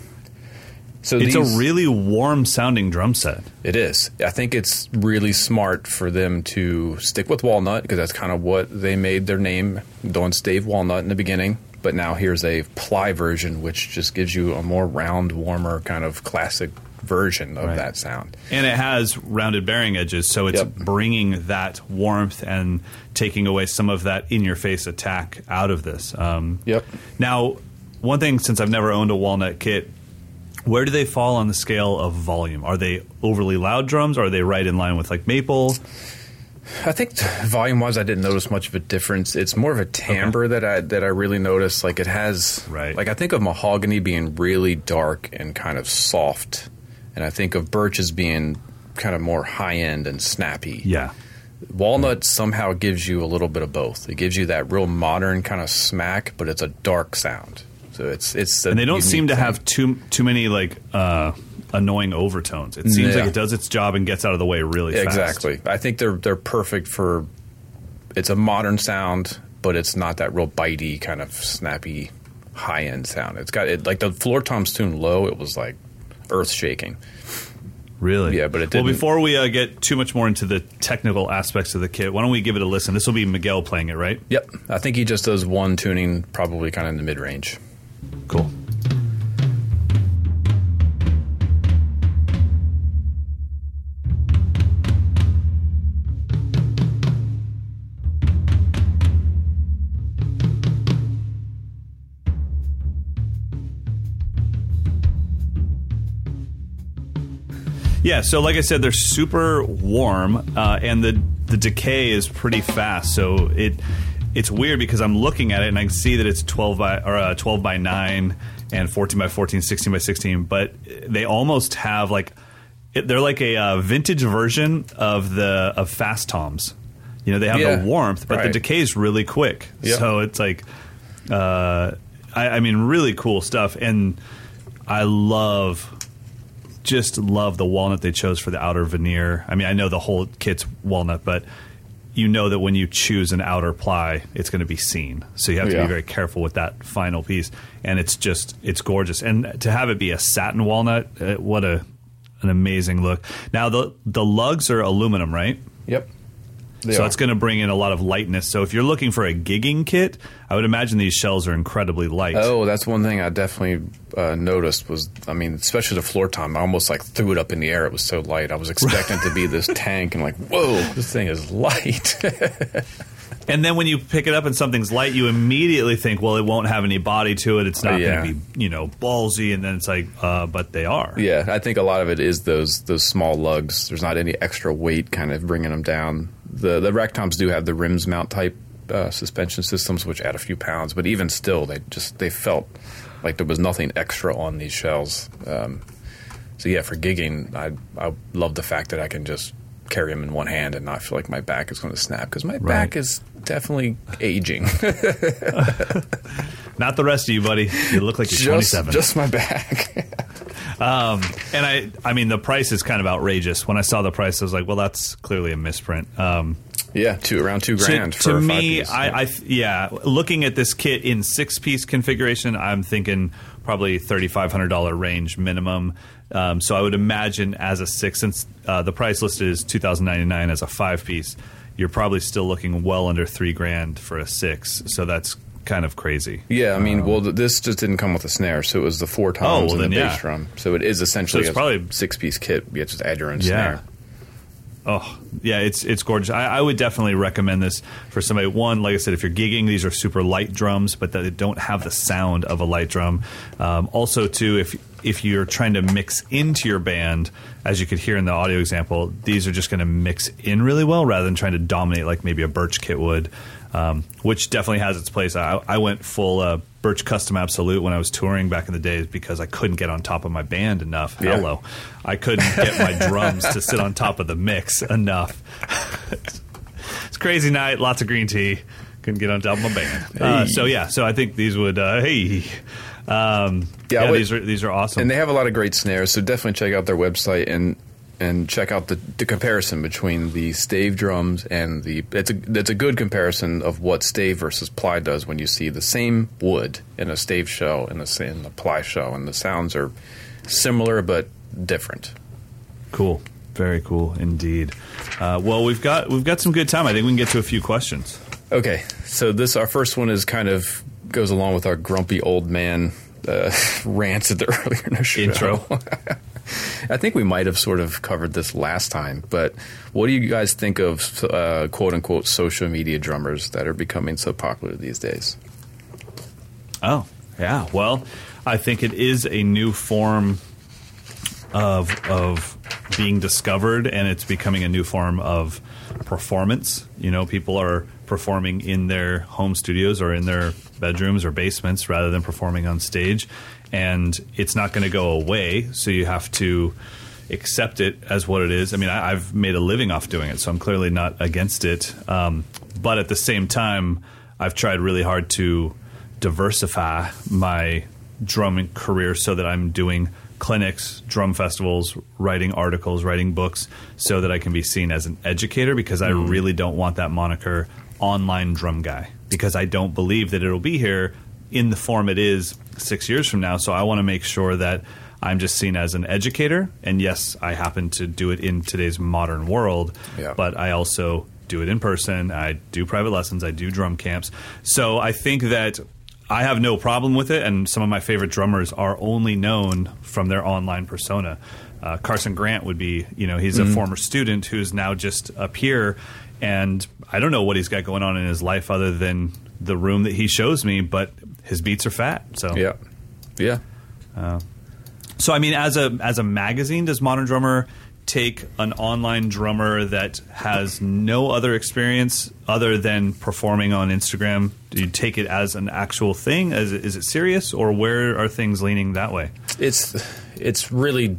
so It's these- a really warm sounding drum set. it is. I think it's really smart for them to stick with walnut because that's kind of what they made their name, doing stave walnut in the beginning. But now here's a ply version, which just gives you a more round, warmer kind of classic version of Right. that sound. And it has rounded bearing edges, so it's Yep. bringing that warmth and taking away some of that in your face attack out of this. Um, Yep. Now, one thing since I've never owned a walnut kit, where do they fall on the scale of volume? Are they overly loud drums? Or are they right in line with like maple? I think volume wise, I didn't notice much of a difference. It's more of a timbre that I that I really noticed. Like it has, Right. Like I think of mahogany being really dark and kind of soft, and I think of birch as being kind of more high end and snappy. Yeah. Walnut somehow gives you a little bit of both. It gives you that real modern kind of smack, but it's a dark sound. So it's it's And they don't seem to have too too many like uh, annoying overtones. It seems Yeah. like it does its job and gets out of the way really fast. Exactly. I think they're they're perfect for. It's a modern sound, but it's not that real bitey kind of snappy high end sound. It's got it like the floor toms tune low. It was like earth shaking. Really? Yeah, but it didn't- before we uh, get too much more into the technical aspects of the kit, why don't we give it a listen? This will be Miguel playing it, right? Yep, I think he just does one tuning, probably kind of in the mid range. Cool. Yeah, so like I said, they're super warm, uh, and the the decay is pretty fast. So it it's weird because I'm looking at it and I can see that it's 12 by or uh, 12 by nine and 14 by 14, 16 by 16, but they almost have like it, they're like a uh, vintage version of the of fast toms. You know, they have Yeah, the warmth, but the decay is really quick. Yep. So it's like, uh, I, I mean, really cool stuff, and I love just love the walnut they chose for the outer veneer. I mean, I know the whole kit's walnut, but you know that when you choose an outer ply, it's going to be seen. So you have to Yeah. be very careful with that final piece. And it's just it's gorgeous. And to have it be a satin walnut, uh, what a an amazing look. Now the the lugs are aluminum, right? Yep. So it's going to bring in a lot of lightness. So if you're looking for a gigging kit, I would imagine these shells are incredibly light. Oh, that's one thing I definitely uh, noticed was, I mean, especially the floor tom. I almost like threw it up in the air. It was so light. I was expecting it to be this [LAUGHS] tank, and like, whoa, this thing is light. [LAUGHS] And then when you pick it up and something's light, you immediately think, well, it won't have any body to it. It's not yeah. going to be, you know, ballsy. And then it's like, uh, but they are. yeah, I think a lot of it is those those small lugs. There's not any extra weight kind of bringing them down. The the rack toms do have the rims mount type uh, suspension systems, which add a few pounds, but even still, they just they felt like there was nothing extra on these shells. Um, so yeah, for gigging, I I love the fact that I can just carry them in one hand and not feel like my back is going to snap because my back is definitely aging. [LAUGHS] Not the rest of you, buddy. You look like you're just 27. just my back. [LAUGHS] Um, and I, I mean, the price is kind of outrageous. When I saw the price, I was like, well, that's clearly a misprint. Um, yeah, two around two grand to, for a me, five-piece. I, I, yeah, looking at this kit in six piece configuration, I'm thinking probably thirty five hundred dollar range minimum. Um, so I would imagine as a six, since uh, the price listed is two thousand ninety nine as a five piece, you're probably still looking well under three grand for a six. So that's kind of crazy. Yeah, I mean, um, well, this just didn't come with a snare, so it was the four toms Oh, well, and the yeah. bass drum. So it is essentially So it's a probably- six-piece kit. You just add your own Yeah. snare. Oh, yeah, it's it's gorgeous. I, I would definitely recommend this for somebody. One, like I said, if you're gigging, these are super light drums, but they don't have the sound of a light drum. Um, also, too, if if you're trying to mix into your band, as you could hear in the audio example, these are just going to mix in really well rather than trying to dominate like maybe a Birch kit would, um, which definitely has its place. I, I went full uh, Birch Custom Absolute when I was touring back in the days because I couldn't get on top of my band enough. Yeah. Hello. I couldn't get my drums to sit on top of the mix enough. [LAUGHS] it's a crazy night, lots of green tea. Couldn't get on top of my band. Uh, so yeah, so I think these would. Uh, hey, um, Yeah, yeah, would- these are these are awesome. And they have a lot of great snares, so definitely check out their website and and check out the, the comparison between the stave drums and the. It's a it's a good comparison of what stave versus ply does when you see the same wood in a stave shell and the in the ply shell, and the sounds are similar but different. cool, very cool indeed. Uh, well, we've got we've got some good time. I think we can get to a few questions. Okay, so this our first one is kind of goes along with our grumpy old man uh, [LAUGHS] rants at the [LAUGHS] earlier in the show. Intro. [LAUGHS] [LAUGHS] I think we might have sort of covered this last time, but what do you guys think of uh, quote unquote social media drummers that are becoming so popular these days? Oh, yeah. Well, I think it is a new form of of being discovered, and it's becoming a new form of performance. You know, people are performing in their home studios or in their bedrooms or basements rather than performing on stage, and it's not going to go away. So you have to accept it as what it is. I mean, I, I've made a living off doing it, so I'm clearly not against it. Um, but at the same time, I've tried really hard to diversify my drumming career so that I'm doing clinics, drum festivals, writing articles, writing books, so that I can be seen as an educator because I really don't want that moniker online drum guy because I don't believe that it'll be here in the form it is six years from now. So I want to make sure that I'm just seen as an educator. And yes, I happen to do it in today's modern world, Yeah. but I also do it in person. I do private lessons. I do drum camps. So I think that I have no problem with it. And some of my favorite drummers are only known from their online persona. Uh, Carson Grant would be, you know, he's a Mhm. former student who's now just up here. And I don't know what he's got going on in his life other than the room that he shows me, but his beats are fat. So Yeah. Yeah. uh, so I mean, as a as a magazine, does Modern Drummer take an online drummer that has no other experience other than performing on Instagram? Do you take it as an actual thing? Is it, is it serious, or where are things leaning that way? It's it's really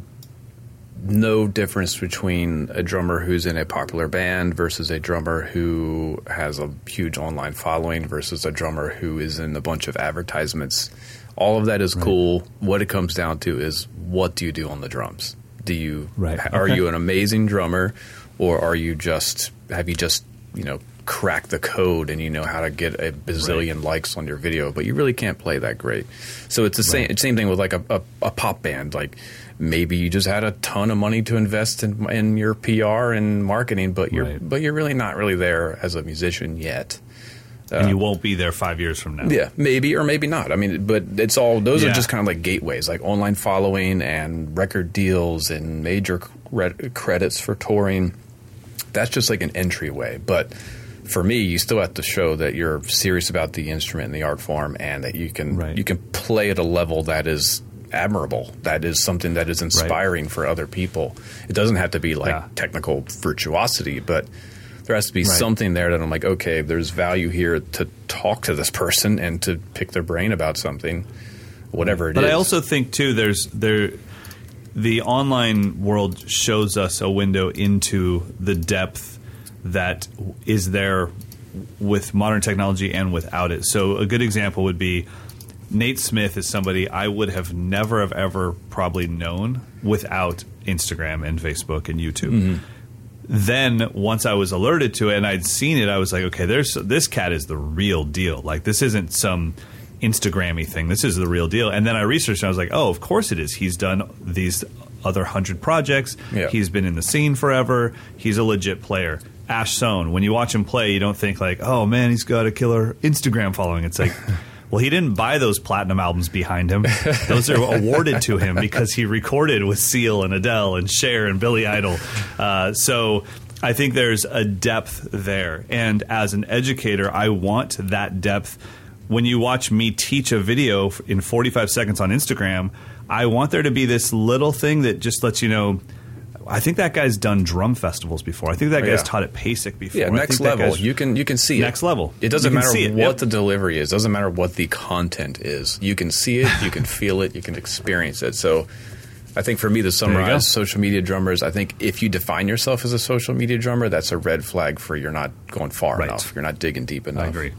no difference between a drummer who's in a popular band versus a drummer who has a huge online following versus a drummer who is in a bunch of advertisements. All of that is cool. What it comes down to is what do you do on the drums? Do you Right. are Okay. you an amazing drummer or are you just have you just, you know, cracked the code and you know how to get a bazillion likes on your video, but you really can't play that great. So it's the same same thing with like a, a, a pop band. Like maybe you just had a ton of money to invest in in your PR and marketing, but you're Right. but you're really not really there as a musician yet. and you uh, won't be there five years from now. Yeah, maybe or maybe not. I mean, but it's all those Yeah. are just kind of like gateways, like online following and record deals and major cre- credits for touring. That's just like an entryway. But for me, you still have to show that you're serious about the instrument and the art form, and that you can you can play at a level that is admirable. That is something that is inspiring for other people. It doesn't have to be like technical virtuosity, but there has to be Right. something there that I'm like, okay, there's value here to talk to this person and to pick their brain about something, whatever it is. but I also think too, there's there, the online world shows us a window into the depth that is there with modern technology and without it. So a good example would be Nate Smith is somebody I would have never have ever probably known without Instagram and Facebook and YouTube. Mm-hmm. Then once I was alerted to it and I'd seen it, I was like, okay, there's this cat is the real deal. Like this isn't some Instagrammy thing. This is the real deal. And then I researched and I was like, oh, of course it is. He's done these other hundred projects. Yeah. He's been in the scene forever. He's a legit player. Ash Soan, when you watch him play, you don't think like, oh man, he's got a killer Instagram following. It's like, [LAUGHS] well, he didn't buy those platinum albums behind him. Those are awarded to him because he recorded with Seal and Adele and Cher and Billy Idol. Uh, so I think there's a depth there. And as an educator, I want that depth. When you watch me teach a video in 45 seconds on Instagram, I want there to be this little thing that just lets you know. I think that guy's done drum festivals before. I think that Oh, guy's yeah. taught at PASIC before. yeah, I next level. You can you can see Next it. level. It doesn't matter it, what yep. the delivery is. It Doesn't matter what the content is. You can see it. You can [LAUGHS] feel it. You can experience it. So. I think for me to summarize social media drummers, I think if you define yourself as a social media drummer, that's a red flag for you're not going far enough. You're not digging deep enough. I agree.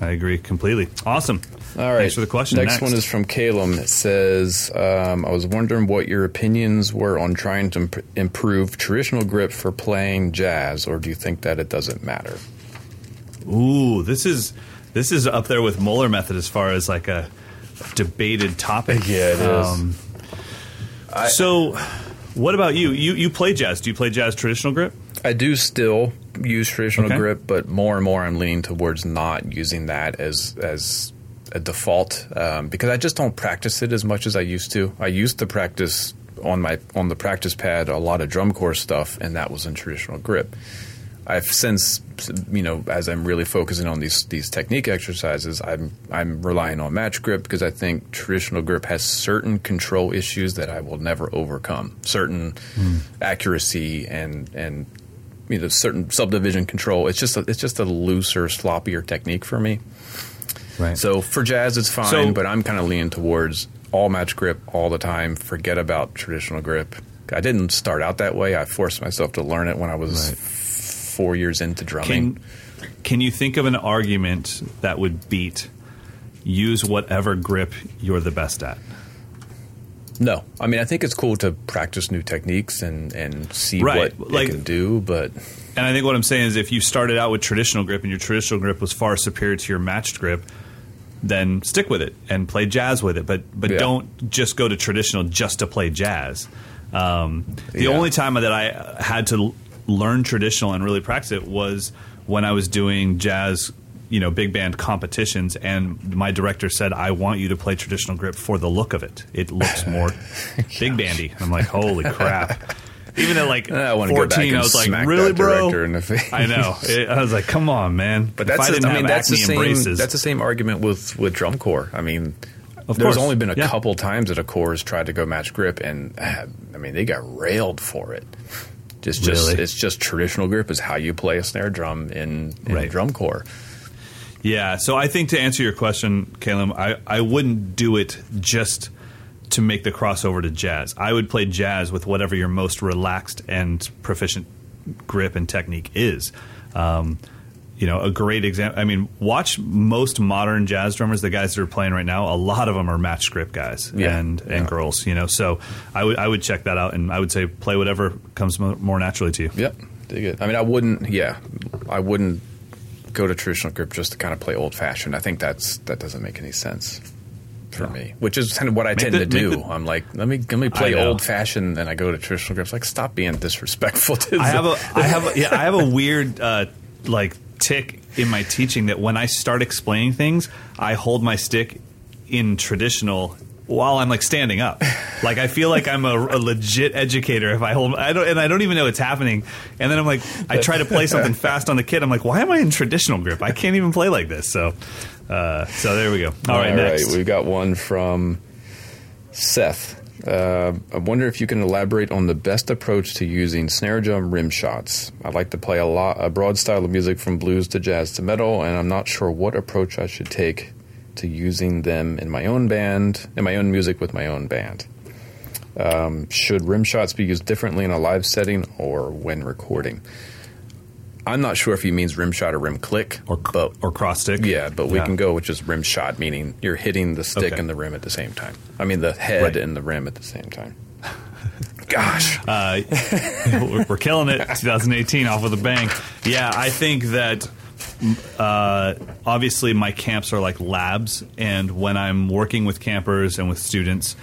I agree completely. Awesome. All right. Thanks for the question. Next, Next, one is from Calum. It says, um, I was wondering what your opinions were on trying to imp- improve traditional grip for playing jazz, or do you think that it doesn't matter? Ooh, this is this is up there with Moeller method as far as like a debated topic. Yeah, it is. so, what about you? You you play jazz? Do you play jazz traditional grip? I do still use traditional Okay. grip, but more and more I'm leaning towards not using that as as a default um, because I just don't practice it as much as I used to. I used to practice on my on the practice pad a lot of drum corps stuff, and that was in traditional grip. I've since, you know, as I'm really focusing on these these technique exercises, I'm I'm relying on match grip because I think traditional grip has certain control issues that I will never overcome. Certain accuracy and and you know certain subdivision control. It's just a, it's just a looser, sloppier technique for me. Right. So for jazz, it's fine, So- but I'm kind of leaning towards all match grip all the time. Forget about traditional grip. I didn't start out that way. I forced myself to learn it when I was four years into drumming. Can can you think of an argument that would beat use whatever grip you're the best at? No, I mean I think it's cool to practice new techniques and and see Right, what like- can do, but And I think what I'm saying is if you started out with traditional grip and your traditional grip was far superior to your matched grip, then stick with it and play jazz with it. But but Yeah. don't just go to traditional just to play jazz. Um, the Yeah. only time that I had to learn traditional and really practice it was when I was doing jazz, you know, big band competitions, and my director said, "I want you to play traditional grip for the look of it. It looks more [LAUGHS] big bandy." I'm like, "Holy crap!" [LAUGHS] Even at like I wanna go back 14, I was like, "Really, bro?" in the face. I know. It- I was like, "Come on, man!" But If that's I the- didn't I mean that's the same braces. that's the same argument with with drum corps. I mean, Of there's course. only been a Yeah. couple times that a corps has tried to go match grip, and uh, I mean they got railed for it. Just just Really? it's just traditional grip is how you play a snare drum in, in Right. drum corps. Yeah, so I think to answer your question, Caleb, I, I wouldn't do it just to make the crossover to jazz. I would play jazz with whatever your most relaxed and proficient grip and technique is. Um, you know, a great example. I mean, watch most modern jazz drummers, the guys that are playing right now. A lot of them are match grip guys Yeah, and and yeah. girls. You know, so I would I would check that out, and I would say play whatever comes mo- more naturally to you. Yep, dig it. I mean, I wouldn't. Yeah, I wouldn't go to traditional grip just to kind of play old fashioned. I think that's that doesn't make any sense for me. Which is kind of what I Make tend the- to do. the- I'm like, let me let me play old fashioned, then I go to traditional grips. Like, stop being disrespectful to. I have a I have a, yeah I have a [LAUGHS] weird uh, like tick in my teaching that when I start explaining things, I hold my stick in traditional while I'm like standing up. Like I feel like I'm a, a legit educator if I hold I don't and I don't even know it's happening. And then I'm like I try to play something [LAUGHS] fast on the kid. I'm like, why am I in traditional grip? I can't even play like this. So uh, so there we go. All right, next. we've got one from Seth. Uh, I wonder if you can elaborate on the best approach to using snare drum rim shots. I like to play a lot a broad style of music from blues to jazz to metal, and I'm not sure what approach I should take to using them in my own band, in my own music with my own band. Um, should rim shots be used differently in a live setting or when recording? I'm not sure if he means rim shot or rim click, or but or cross stick. yeah, but we Yeah. can go with just rim shot, meaning you're hitting the stick Okay. and the rim at the same time. I mean, the head Right. and the rim at the same time. [LAUGHS] Gosh. Uh, [LAUGHS] we're, killing it. [LAUGHS] 2018 off with a bang. Yeah, I think that uh, obviously my camps are like labs, and when I'm working with campers and with students,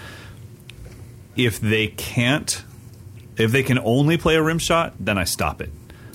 if they can't, if they can only play a rim shot, then I stop it,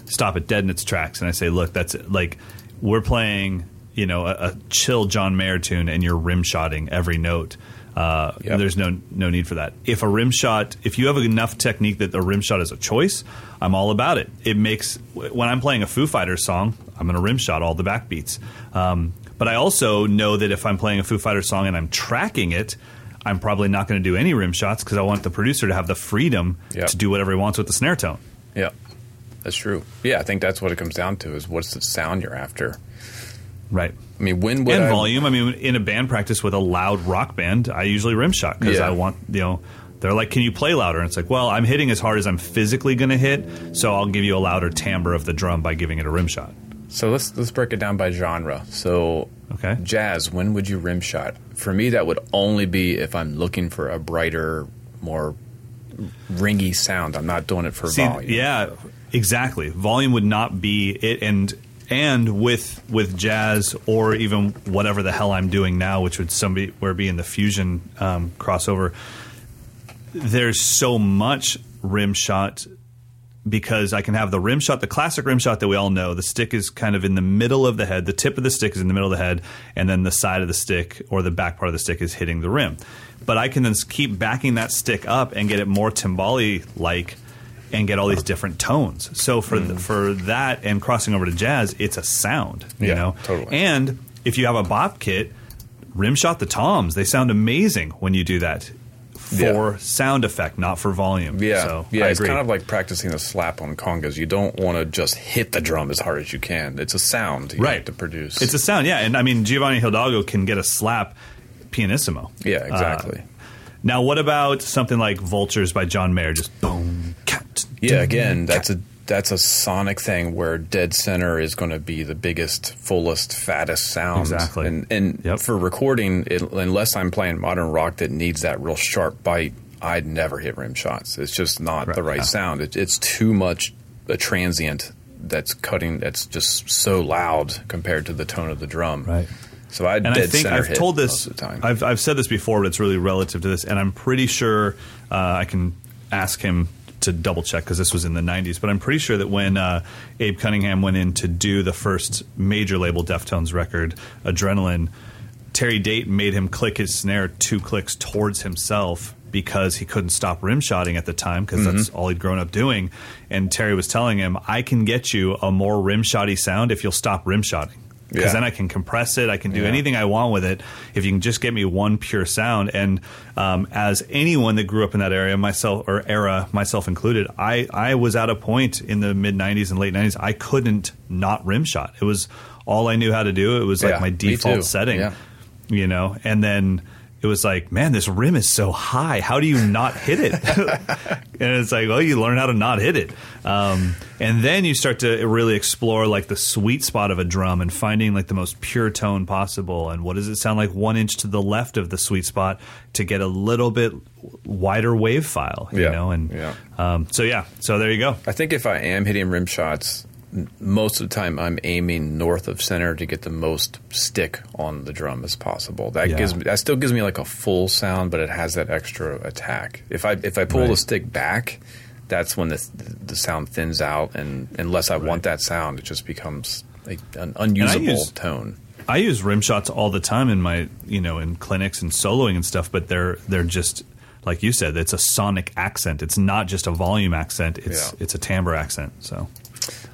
stop it dead in its tracks, and I say, look, that's it. like we're playing, you know, a, a chill John Mayer tune, and you're rim shotting every note. Uh, Yep. There's no no need for that. If a rim shot, if you have enough technique that the rim shot is a choice, I'm all about it. It makes when I'm playing a Foo Fighters song, I'm going to rim shot all the backbeats. Um, but I also know that if I'm playing a Foo Fighters song and I'm tracking it, I'm probably not going to do any rim shots because I want the producer to have the freedom Yep. to do whatever he wants with the snare tone. Yeah, that's true. Yeah, I think that's what it comes down to is what's the sound you're after. Right. I mean, when would and I, volume. I mean, in a band practice with a loud rock band, I usually rim shot because Yeah. I want you know. They're like, "Can you play louder?" And it's like, "Well, I'm hitting as hard as I'm physically going to hit, so I'll give you a louder timbre of the drum by giving it a rim shot." So let's let's break it down by genre. So Okay. jazz, when would you rim shot? For me, that would only be if I'm looking for a brighter, more ringy sound. I'm not doing it for See, volume. yeah, exactly. Volume would not be it, and and with with jazz or even whatever the hell I'm doing now, which would somewhere be in the fusion um, crossover. There's so much rim shot because I can have the rim shot, the classic rim shot that we all know. The stick is kind of in the middle of the head. The tip of the stick is in the middle of the head, and then the side of the stick or the back part of the stick is hitting the rim. But I can then keep backing that stick up and get it more timbali like and get all these different tones. So for the, hmm. for that and crossing over to jazz, it's a sound, you Yeah, know. totally. And if you have a bop kit, rim shot the toms. They sound amazing when you do that. For Yeah. sound effect, not for volume. Yeah, so yeah. It's kind of like practicing a slap on congas. You don't want to just hit the drum as hard as you can. It's a sound you Right. have to produce. It's a sound, yeah. And I mean, Giovanni Hidalgo can get a slap pianissimo. yeah, exactly. Uh, now, what about something like Vultures by John Mayer? Just boom, cat. yeah, again, that's a that's a sonic thing where dead center is going to be the biggest, fullest, fattest sound. Exactly. And and Yep. for recording, it, unless I'm playing modern rock that needs that real sharp bite, I'd never hit rim shots. It's just not Right, the right yeah. sound. It, it's too much a transient that's cutting. That's just so loud compared to the tone of the drum. Right. So I and I think I've told this. most of the time. I've I've said this before, but it's really relative to this, and I'm pretty sure uh, I can ask him to double check because this was in the 90s. But I'm pretty sure that when uh, Abe Cunningham went in to do the first major label Deftones record, Adrenaline, Terry Date made him click his snare two clicks towards himself because he couldn't stop rim shotting at the time because that's Mm-hmm. all he'd grown up doing. And Terry was telling him, "I can get you a more rim shotty sound if you'll stop rim shotting." Because Yeah. then I can compress it, I can do Yeah. anything I want with it. If you can just get me one pure sound, and um, as anyone that grew up in that area, myself or era, myself included, I I was at a point in the mid '90s and late '90s, I couldn't not rim shot. It was all I knew how to do. It was like Yeah, my default setting you know and then it was like man this rim is so high. How do you not hit it? [LAUGHS] [LAUGHS] And it's like well you learn how to not hit it. Um, and then you start to really explore like the sweet spot of a drum and finding like the most pure tone possible. And what does it sound like one inch to the left of the sweet spot to get a little bit wider wave file you Yeah, know and yeah. um, so yeah. So there you go. I think if I am hitting rim shots, most of the time I'm aiming north of center to get the most stick on the drum as possible. That Yeah. gives me that still gives me like a full sound, but it has that extra attack. If I if I pull the stick back, that's when the the sound thins out, and unless I want that sound, it just becomes like an unusable use- tone. I use rim shots all the time in my, you know, in clinics and soloing and stuff, but they're they're just like you said, it's a sonic accent. It's not just a volume accent. It's Yeah. it's a timbre accent. So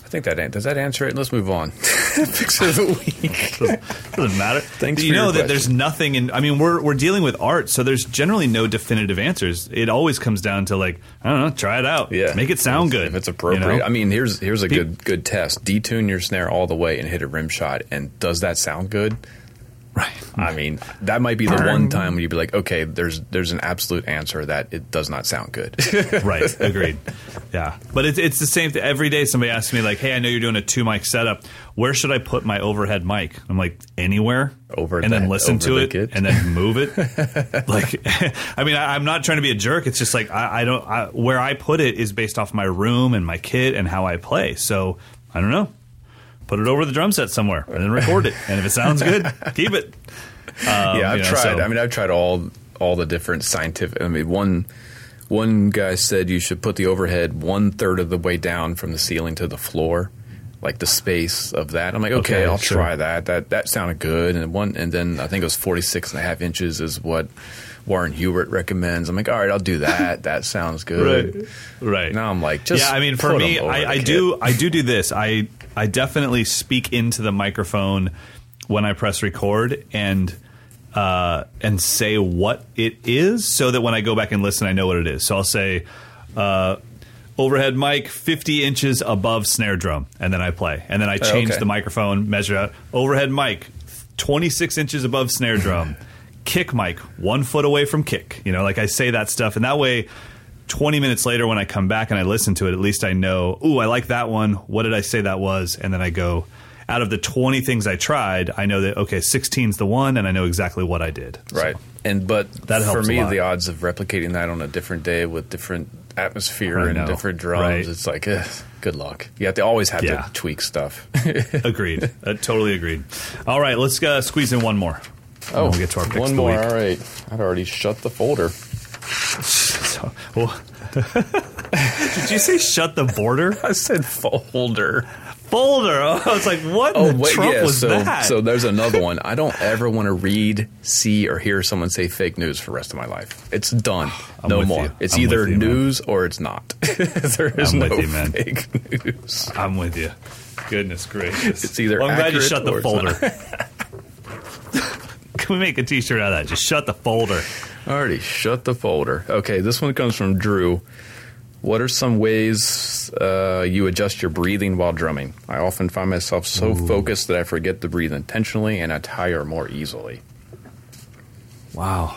I think that does that answer it. Let's move on. [LAUGHS] Fix of the week. [LAUGHS] doesn't matter. Thanks You know that there's nothing in. I mean, we're we're dealing with art, so there's generally no definitive answers. It always comes down to like I don't know, try it out. Yeah, make it sound good if it's you appropriate. know? I mean, here's here's a Pe- good good test. Detune your snare all the way and hit a rim shot, and does that sound good? Right. I mean, that might be the one time when you'd be like, okay, there's there's an absolute answer that it does not sound good. [LAUGHS] right. Agreed. Yeah. But it's, it's the same thing every day somebody asks me like hey i know you're doing a two mic setup. Where should i put my overhead mic? I'm like anywhere. Over and then listen to the it kit. and then move it. [LAUGHS] Like [LAUGHS] i mean I, i'm not trying to be a jerk. It's just like i, I don't I, where i put it is based off my room and my kit and how i play. So i don't know put it over the drum set somewhere and then record it and if it sounds good [LAUGHS] keep it Um, yeah, I've you know, tried. so- I mean, I've tried all all the different scientific. I mean, one one guy said you should put the overhead one third of the way down from the ceiling to the floor, like the space of that. I'm like, okay, Okay, I'll sure. try that. That that sounded good. And one, and then I think it was 46 and a half inches is what Warren Huart recommends. I'm like, all right, I'll do that. [LAUGHS] That sounds good. Right. Right. Now I'm like, just yeah. I mean, for me, I, I do, I do do this. I, I definitely speak into the microphone when I press record and, uh, and say what it is, so that when I go back and listen, I know what it is. So I'll say, uh, overhead mic 50 inches above snare drum, and then I play, and then I change Oh, okay. the microphone, measure out overhead mic 26 inches above snare drum. [LAUGHS] kick mic one foot away from kick. You know, like I say that stuff, and that way, 20 minutes later when I come back and I listen to it, at least I know, ooh, I like that one. What did I say that was? And then I go, out of the 20 things I tried, I know that, okay, 16's the one, and I know exactly what I did. So, Right. And but That for me, the odds of replicating that on a different day with different atmosphere and different drums, Right. it's like, eh, good luck. You have to always have Yeah. to tweak stuff. [LAUGHS] agreed. uh, totally agreed. All right, let's uh, squeeze in one more. oh, we'll get to our picks one more. All right. I'd already shut the folder. So, [LAUGHS] oh. well, did you say shut the border? I said folder. Folder. Oh, I was like, what Oh, in the wait, Trump yeah. was so, that? so there's another one. I don't ever want to read, see, or hear someone say fake news for the rest of my life. It's done. [SIGHS] I'm no more. you. It's I'm either you, man. news or it's not. [LAUGHS] there is I'm no you, man. fake news. I'm with you. Goodness gracious. It's either Well, I'm glad you shut the folder. [LAUGHS] Can we make a T-shirt out of that? Just shut the folder. Already shut the folder. Okay, this one comes from Drew. What are some ways uh, you adjust your breathing while drumming? I often find myself so focused that I forget to breathe intentionally and I tire more easily. Wow.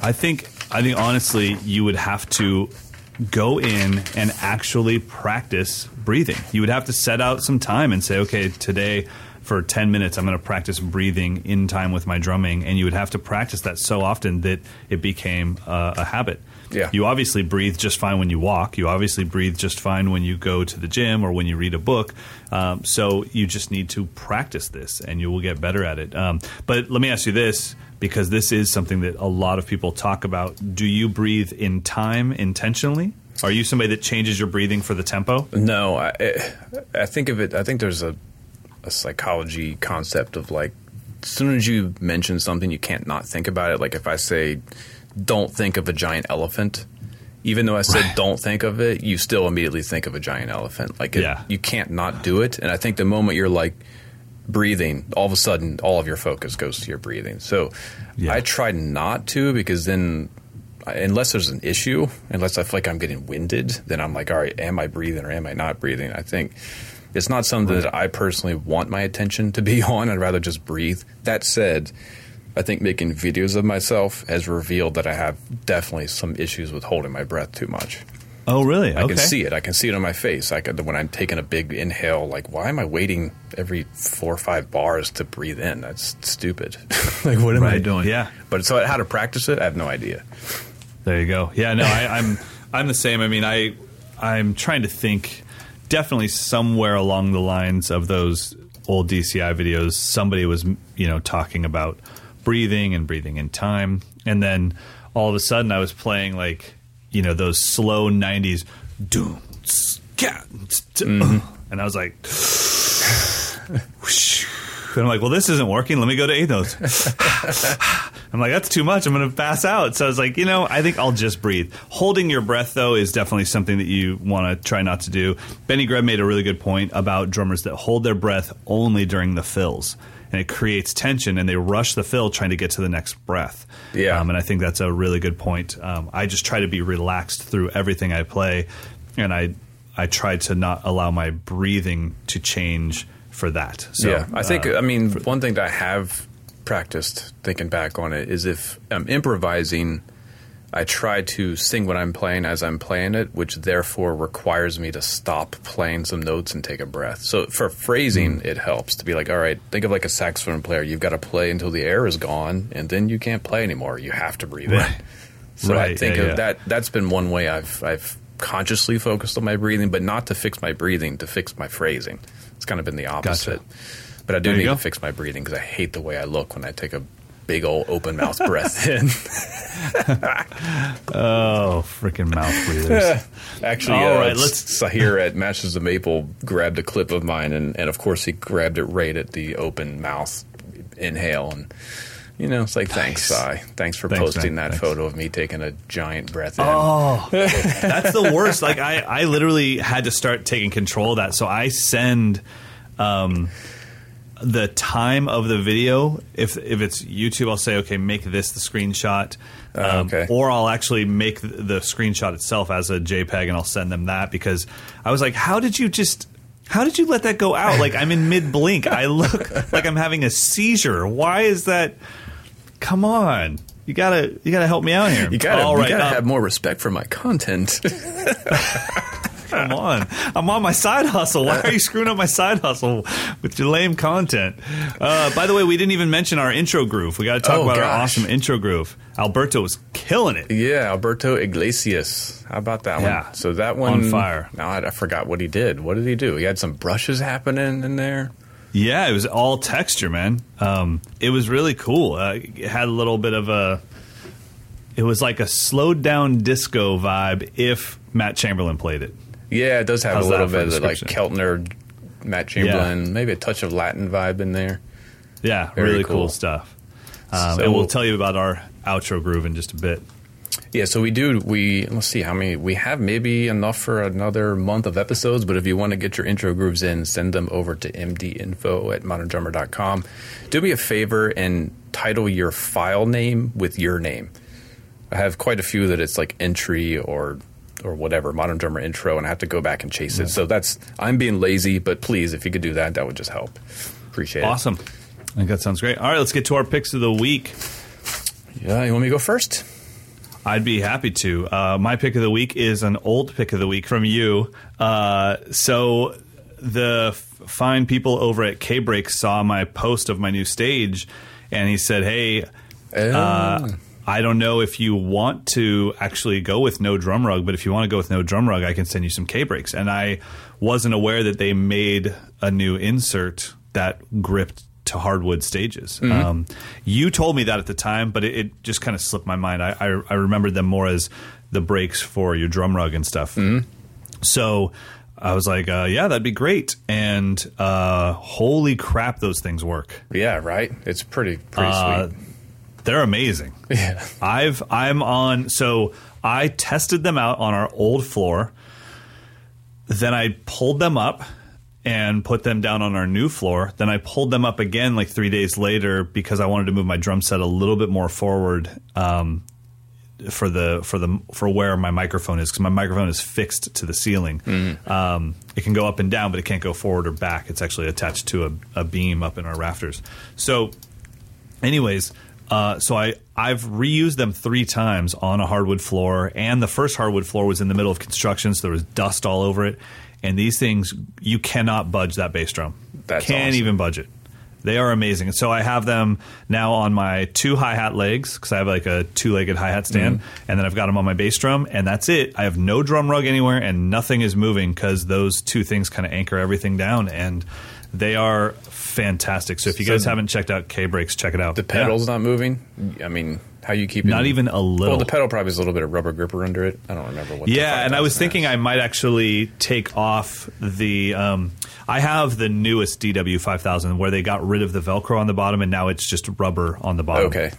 I think I think honestly you would have to go in and actually practice breathing. You would have to set out some time and say, okay, today for 10 minutes, I'm going to practice breathing in time with my drumming. And you would have to practice that so often that it became uh, a habit. Yeah. You obviously breathe just fine when you walk. You obviously breathe just fine when you go to the gym or when you read a book. Um, so you just need to practice this and you will get better at it. Um, but let me ask you this because this is something that a lot of people talk about. Do you breathe in time intentionally? Are you somebody that changes your breathing for the tempo? No, I, I think of it. I think there's a, a psychology concept of like, as soon as you mention something, you can't not think about it. Like if I say, "Don't think of a giant elephant," even though I said Right. "Don't think of it," you still immediately think of a giant elephant. Like it, Yeah. you can't not do it. And I think the moment you're like breathing, all of a sudden, all of your focus goes to your breathing. So Yeah. I try not to because then unless there's an issue, unless I feel like I'm getting winded, then I'm like, all right, am I breathing or am I not breathing? I think it's not something that I personally want my attention to be [LAUGHS] on. I'd rather just breathe. That said, I think making videos of myself has revealed that I have definitely some issues with holding my breath too much. Oh, really? I can see it. I can see it on my face. I could, when I'm taking a big inhale, like, why am I waiting every four or five bars to breathe in? That's stupid. [LAUGHS] like, what am I doing? Yeah. But so how to practice it? I have no idea. There you go. Yeah, no, I, I'm I'm the same. I mean, I I'm trying to think. Definitely somewhere along the lines of those old DCI videos, somebody was you know talking about breathing and breathing in time, and then all of a sudden I was playing like you know those slow '90s doom scat, and I was like. [SIGHS] [SIGHS] And I'm like, well, this isn't working. Let me go to notes. [LAUGHS] I'm like, that's too much. I'm going to pass out. So I was like, you know, I think I'll just breathe. Holding your breath, though, is definitely something that you want to try not to do. Benny Greb made a really good point about drummers that hold their breath only during the fills. And it creates tension, and they rush the fill trying to get to the next breath. Yeah. Um, and I think that's a really good point. Um, I just try to be relaxed through everything I play, and I I try to not allow my breathing to change for that. So, yeah, I think. uh, I mean, one thing that I have practiced thinking back on it is if I'm improvising, I try to sing what I'm playing as I'm playing it, which therefore requires me to stop playing some notes and take a breath. So for phrasing, hmm. it helps to be like, all right, think of like a saxophone player. You've got to play until the air is gone, and then you can't play anymore. You have to breathe in. So I think yeah, of yeah. that. That's been one way I've I've consciously focused on my breathing, but not to fix my breathing, to fix my phrasing. It's kind of been the opposite. But I do need go. to fix my breathing because I hate the way I look when I take a big old open mouth breath [LAUGHS] in. [LAUGHS] Oh, freaking mouth breathers. [LAUGHS] Actually, All uh, right, let's- Sahir at Matches the Maple grabbed a clip of mine, and, and of course he grabbed it right at the open mouth inhale, and you know it's like thanks, Sai, thanks for Thanks, posting man. that Thanks. photo of me taking a giant breath in. Oh, that's the worst. Like I, I literally had to start taking control of that. So I send um, the time of the video. If if it's YouTube, I'll say, okay, make this the screenshot. Um, Oh, okay. Or I'll actually make the, the screenshot itself as a JPEG, and I'll send them that because I was like, how did you just. How did you let that go out? Like I'm in mid blink. I look [LAUGHS] like I'm having a seizure. Why is that? Come on, you gotta you gotta help me out here. You gotta, All you gotta uh, have more respect for my content. [LAUGHS] Come on. I'm on my side hustle. Why are you screwing up my side hustle with your lame content? Uh, by the way, we didn't even mention our intro groove. We got to talk Oh, about our awesome intro groove. Alberto was killing it. yeah, Alberto Iglesias. How about that one? Yeah. one? So that one On fire. Now I, I forgot what he did. What did he do? He had some brushes happening in there. Yeah, it was all texture, man. Um, it was really cool. Uh, it had a little bit of a. It was like a slowed down disco vibe if Matt Chamberlain played it. Yeah, it does have How's a little bit of like? Keltner, Matt Chamberlain, maybe a touch of Latin vibe in there. Yeah, Very really cool. cool. stuff. Um, So- and we'll tell you about our outro groove in just a bit. Yeah, so we do. We let's see how many we have. Maybe enough for another month of episodes. But if you want to get your intro grooves in, send them over to mdinfo at moderndrummer.com. Do me a favor and title your file name with your name. I have quite a few that it's like entry or or whatever modern drummer intro, and I have to go back and chase it. So that's I'm being lazy, but please, if you could do that, that would just help. Appreciate it. Awesome. I think that sounds great. All right, let's get to our picks of the week. Yeah, you want me to go first? I'd be happy to. Uh, my pick of the week is an old pick of the week from you. Uh, so the f- fine people over at Kbrake saw my post of my new stage, and he said, "Hey, uh, I don't know if you want to actually go with no drum rug, but if you want to go with no drum rug, I can send you some Kbrakes." And I wasn't aware that they made a new insert that gripped to hardwood stages. Mhm. Um, you told me that at the time, but it, it just kind of slipped my mind. I, I, I remembered them more as the brakes for your drum rug and stuff. So I was like, uh, yeah, that'd be great. And uh, holy crap, those things work. Yeah, right. It's pretty pretty Uh, sweet. They're amazing. Yeah. I've I'm on so I tested them out on our old floor. Then I pulled them up and put them down on our new floor. Then I pulled them up again like three days later because I wanted to move my drum set a little bit more forward um, for the for the for where my microphone is because my microphone is fixed to the ceiling. Um, it can go up and down, but it can't go forward or back. It's actually attached to a, a beam up in our rafters. So anyways uh, so I I've reused them three times on a hardwood floor, and the first hardwood floor was in the middle of construction, so there was dust all over it. And these things, you cannot budge that bass drum. That's Can't awesome. even budge it. They are amazing. And so I have them now on my two hi hat legs because I have like a two legged hi hat stand, and then I've got them on my bass drum, and that's it. I have no drum rug anywhere, and nothing is moving because those two things kind of anchor everything down, and they are fantastic. So if you So guys haven't checked out Kbrakes, check it out. The pedal's not moving. I mean, how you keep it? Not even a little. Well, the pedal probably has a little bit of rubber gripper under it. I don't remember what. Yeah, and I was 5000 thinking I might actually take off the. Um, I have the newest DW five thousand where they got rid of the Velcro on the bottom and now it's just rubber on the bottom. Okay,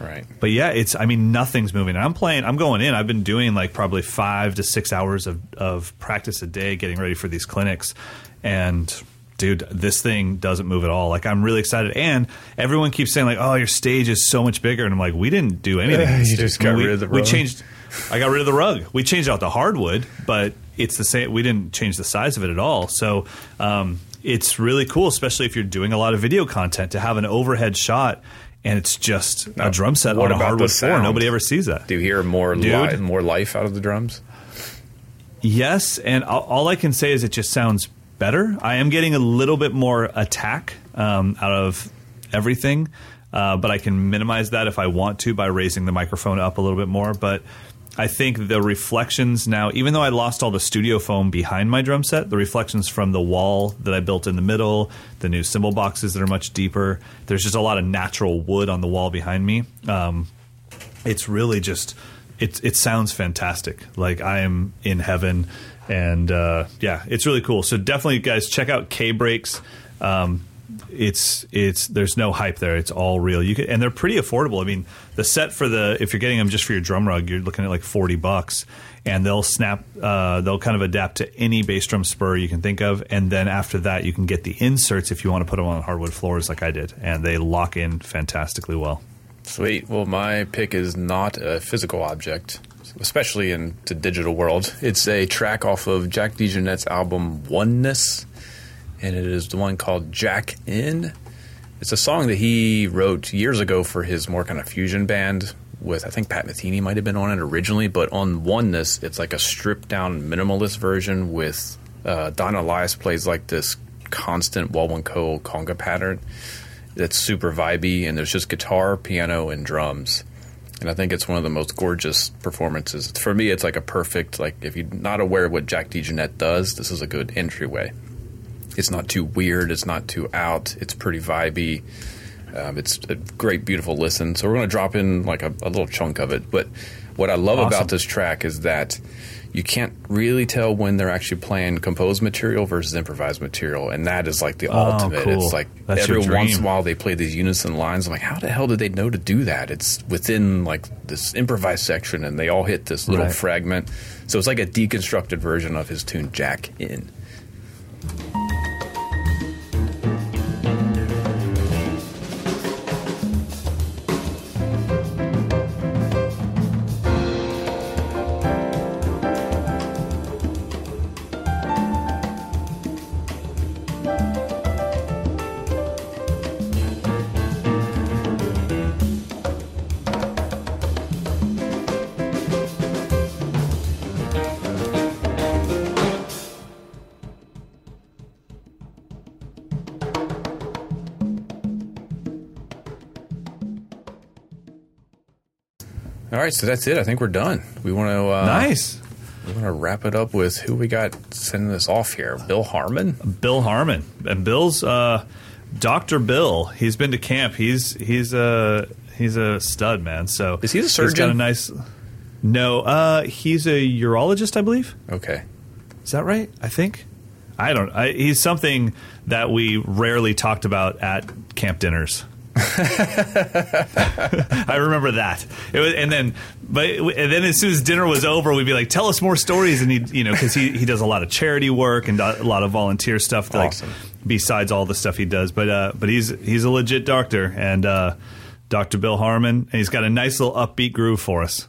right. But yeah, it's. I mean, nothing's moving. I'm playing. I'm going in. I've been doing like probably five to six hours of of practice a day, getting ready for these clinics, and. Dude, this thing doesn't move at all. Like I'm really excited, and everyone keeps saying like, "Oh, your stage is so much bigger," and I'm like, "We didn't do anything. Yeah, you just got we, rid of the We changed. I got rid of the rug. We changed out the hardwood, but it's the same. We didn't change the size of it at all. So um, it's really cool, especially if you're doing a lot of video content, to have an overhead shot and it's just a drum set on a hardwood floor. Nobody ever sees that. Do you hear more Dude. li- more life out of the drums? Yes, and all, all I can say is it just sounds better. I am getting a little bit more attack um, out of everything, uh, but I can minimize that if I want to by raising the microphone up a little bit more. But I think the reflections now, even though I lost all the studio foam behind my drum set, the reflections from the wall that I built in the middle, the new cymbal boxes that are much deeper, there's just a lot of natural wood on the wall behind me. Um, it's really just it it sounds fantastic. Like I am in heaven, and uh, yeah, it's really cool. So definitely, guys, check out Kbrakes. Um, it's it's there's no hype there. It's all real. You can, and they're pretty affordable. I mean, the set for the if you're getting them just for your drum rug, you're looking at like forty bucks, and they'll snap. Uh, they'll kind of adapt to any bass drum spur you can think of, and then after that, you can get the inserts if you want to put them on hardwood floors like I did, and they lock in fantastically well. Sweet. Well, my pick is not a physical object, especially in the digital world. It's a track off of Jack DeJohnette's album Oneness, and it is the one called Jack In. It's a song that he wrote years ago for his more kind of fusion band with, I think Pat Metheny might have been on it originally, but on Oneness, it's like a stripped down minimalist version with uh, Don Alias plays like this constant one conga pattern that's super vibey, and there's just guitar, piano, and drums. And I think it's one of the most gorgeous performances. For me, it's like a perfect like if you're not aware of what Jack DeJohnette does, this is a good entryway. It's not too weird. It's not too out. It's pretty vibey. Um, it's a great, beautiful listen. So we're going to drop in like a, a little chunk of it. But what I love Awesome. about this track is that you can't really tell when they're actually playing composed material versus improvised material, and that is like the Oh, ultimate. cool. It's like That's every once in a while they play these unison lines. I'm like, how the hell did they know to do that? It's within like this improvised section, and they all hit this little Right. fragment. So it's like a deconstructed version of his tune Jack In. Right, so that's it. I think we're done. We want to uh, nice. We want to wrap it up with who we got sending us off here. Bill Harmon. Bill Harmon, and Bill's uh, Doctor Bill. He's been to camp. He's he's a he's a stud, man. So is he a He's surgeon? got a nice. No, uh, he's a urologist, I believe. Okay, is that right? I think. I don't. I, he's something that we rarely talked about at camp dinners. [LAUGHS] I remember that. It was, and then, but and then as soon as dinner was over, we'd be like, "Tell us more stories." And he, you know, because he he does a lot of charity work and a lot of volunteer stuff. Awesome. Like besides all the stuff he does, but uh, but he's he's a legit doctor and uh, Dr. Bill Harmon. And he's got a nice little upbeat groove for us.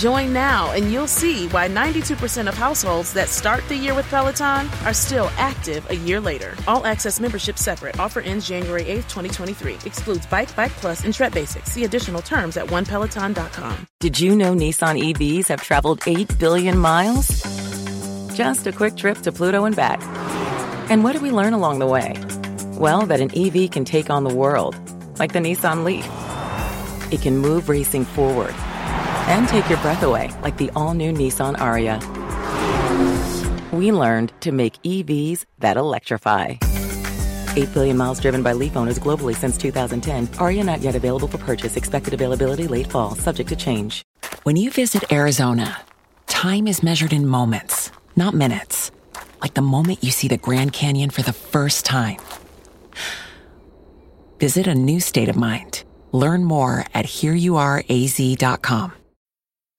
Join now and you'll see why 92% of households that start the year with Peloton are still active a year later. All access membership separate. Offer ends January 8th, 2023. Excludes Bike, Bike Plus, and Tread Basics. See additional terms at onepeloton.com. Did you know Nissan EVs have traveled 8 billion miles? Just a quick trip to Pluto and back. And what did we learn along the way? Well, that an EV can take on the world, like the Nissan Leaf. It can move racing forward and take your breath away, like the all new Nissan Ariya. We learned to make EVs that electrify. 8 billion miles driven by Leaf owners globally since 2010. Ariya not yet available for purchase. Expected availability late fall, subject to change. When you visit Arizona, time is measured in moments, not minutes. Like the moment you see the Grand Canyon for the first time. Visit a new state of mind. Learn more at hereyouareaz.com.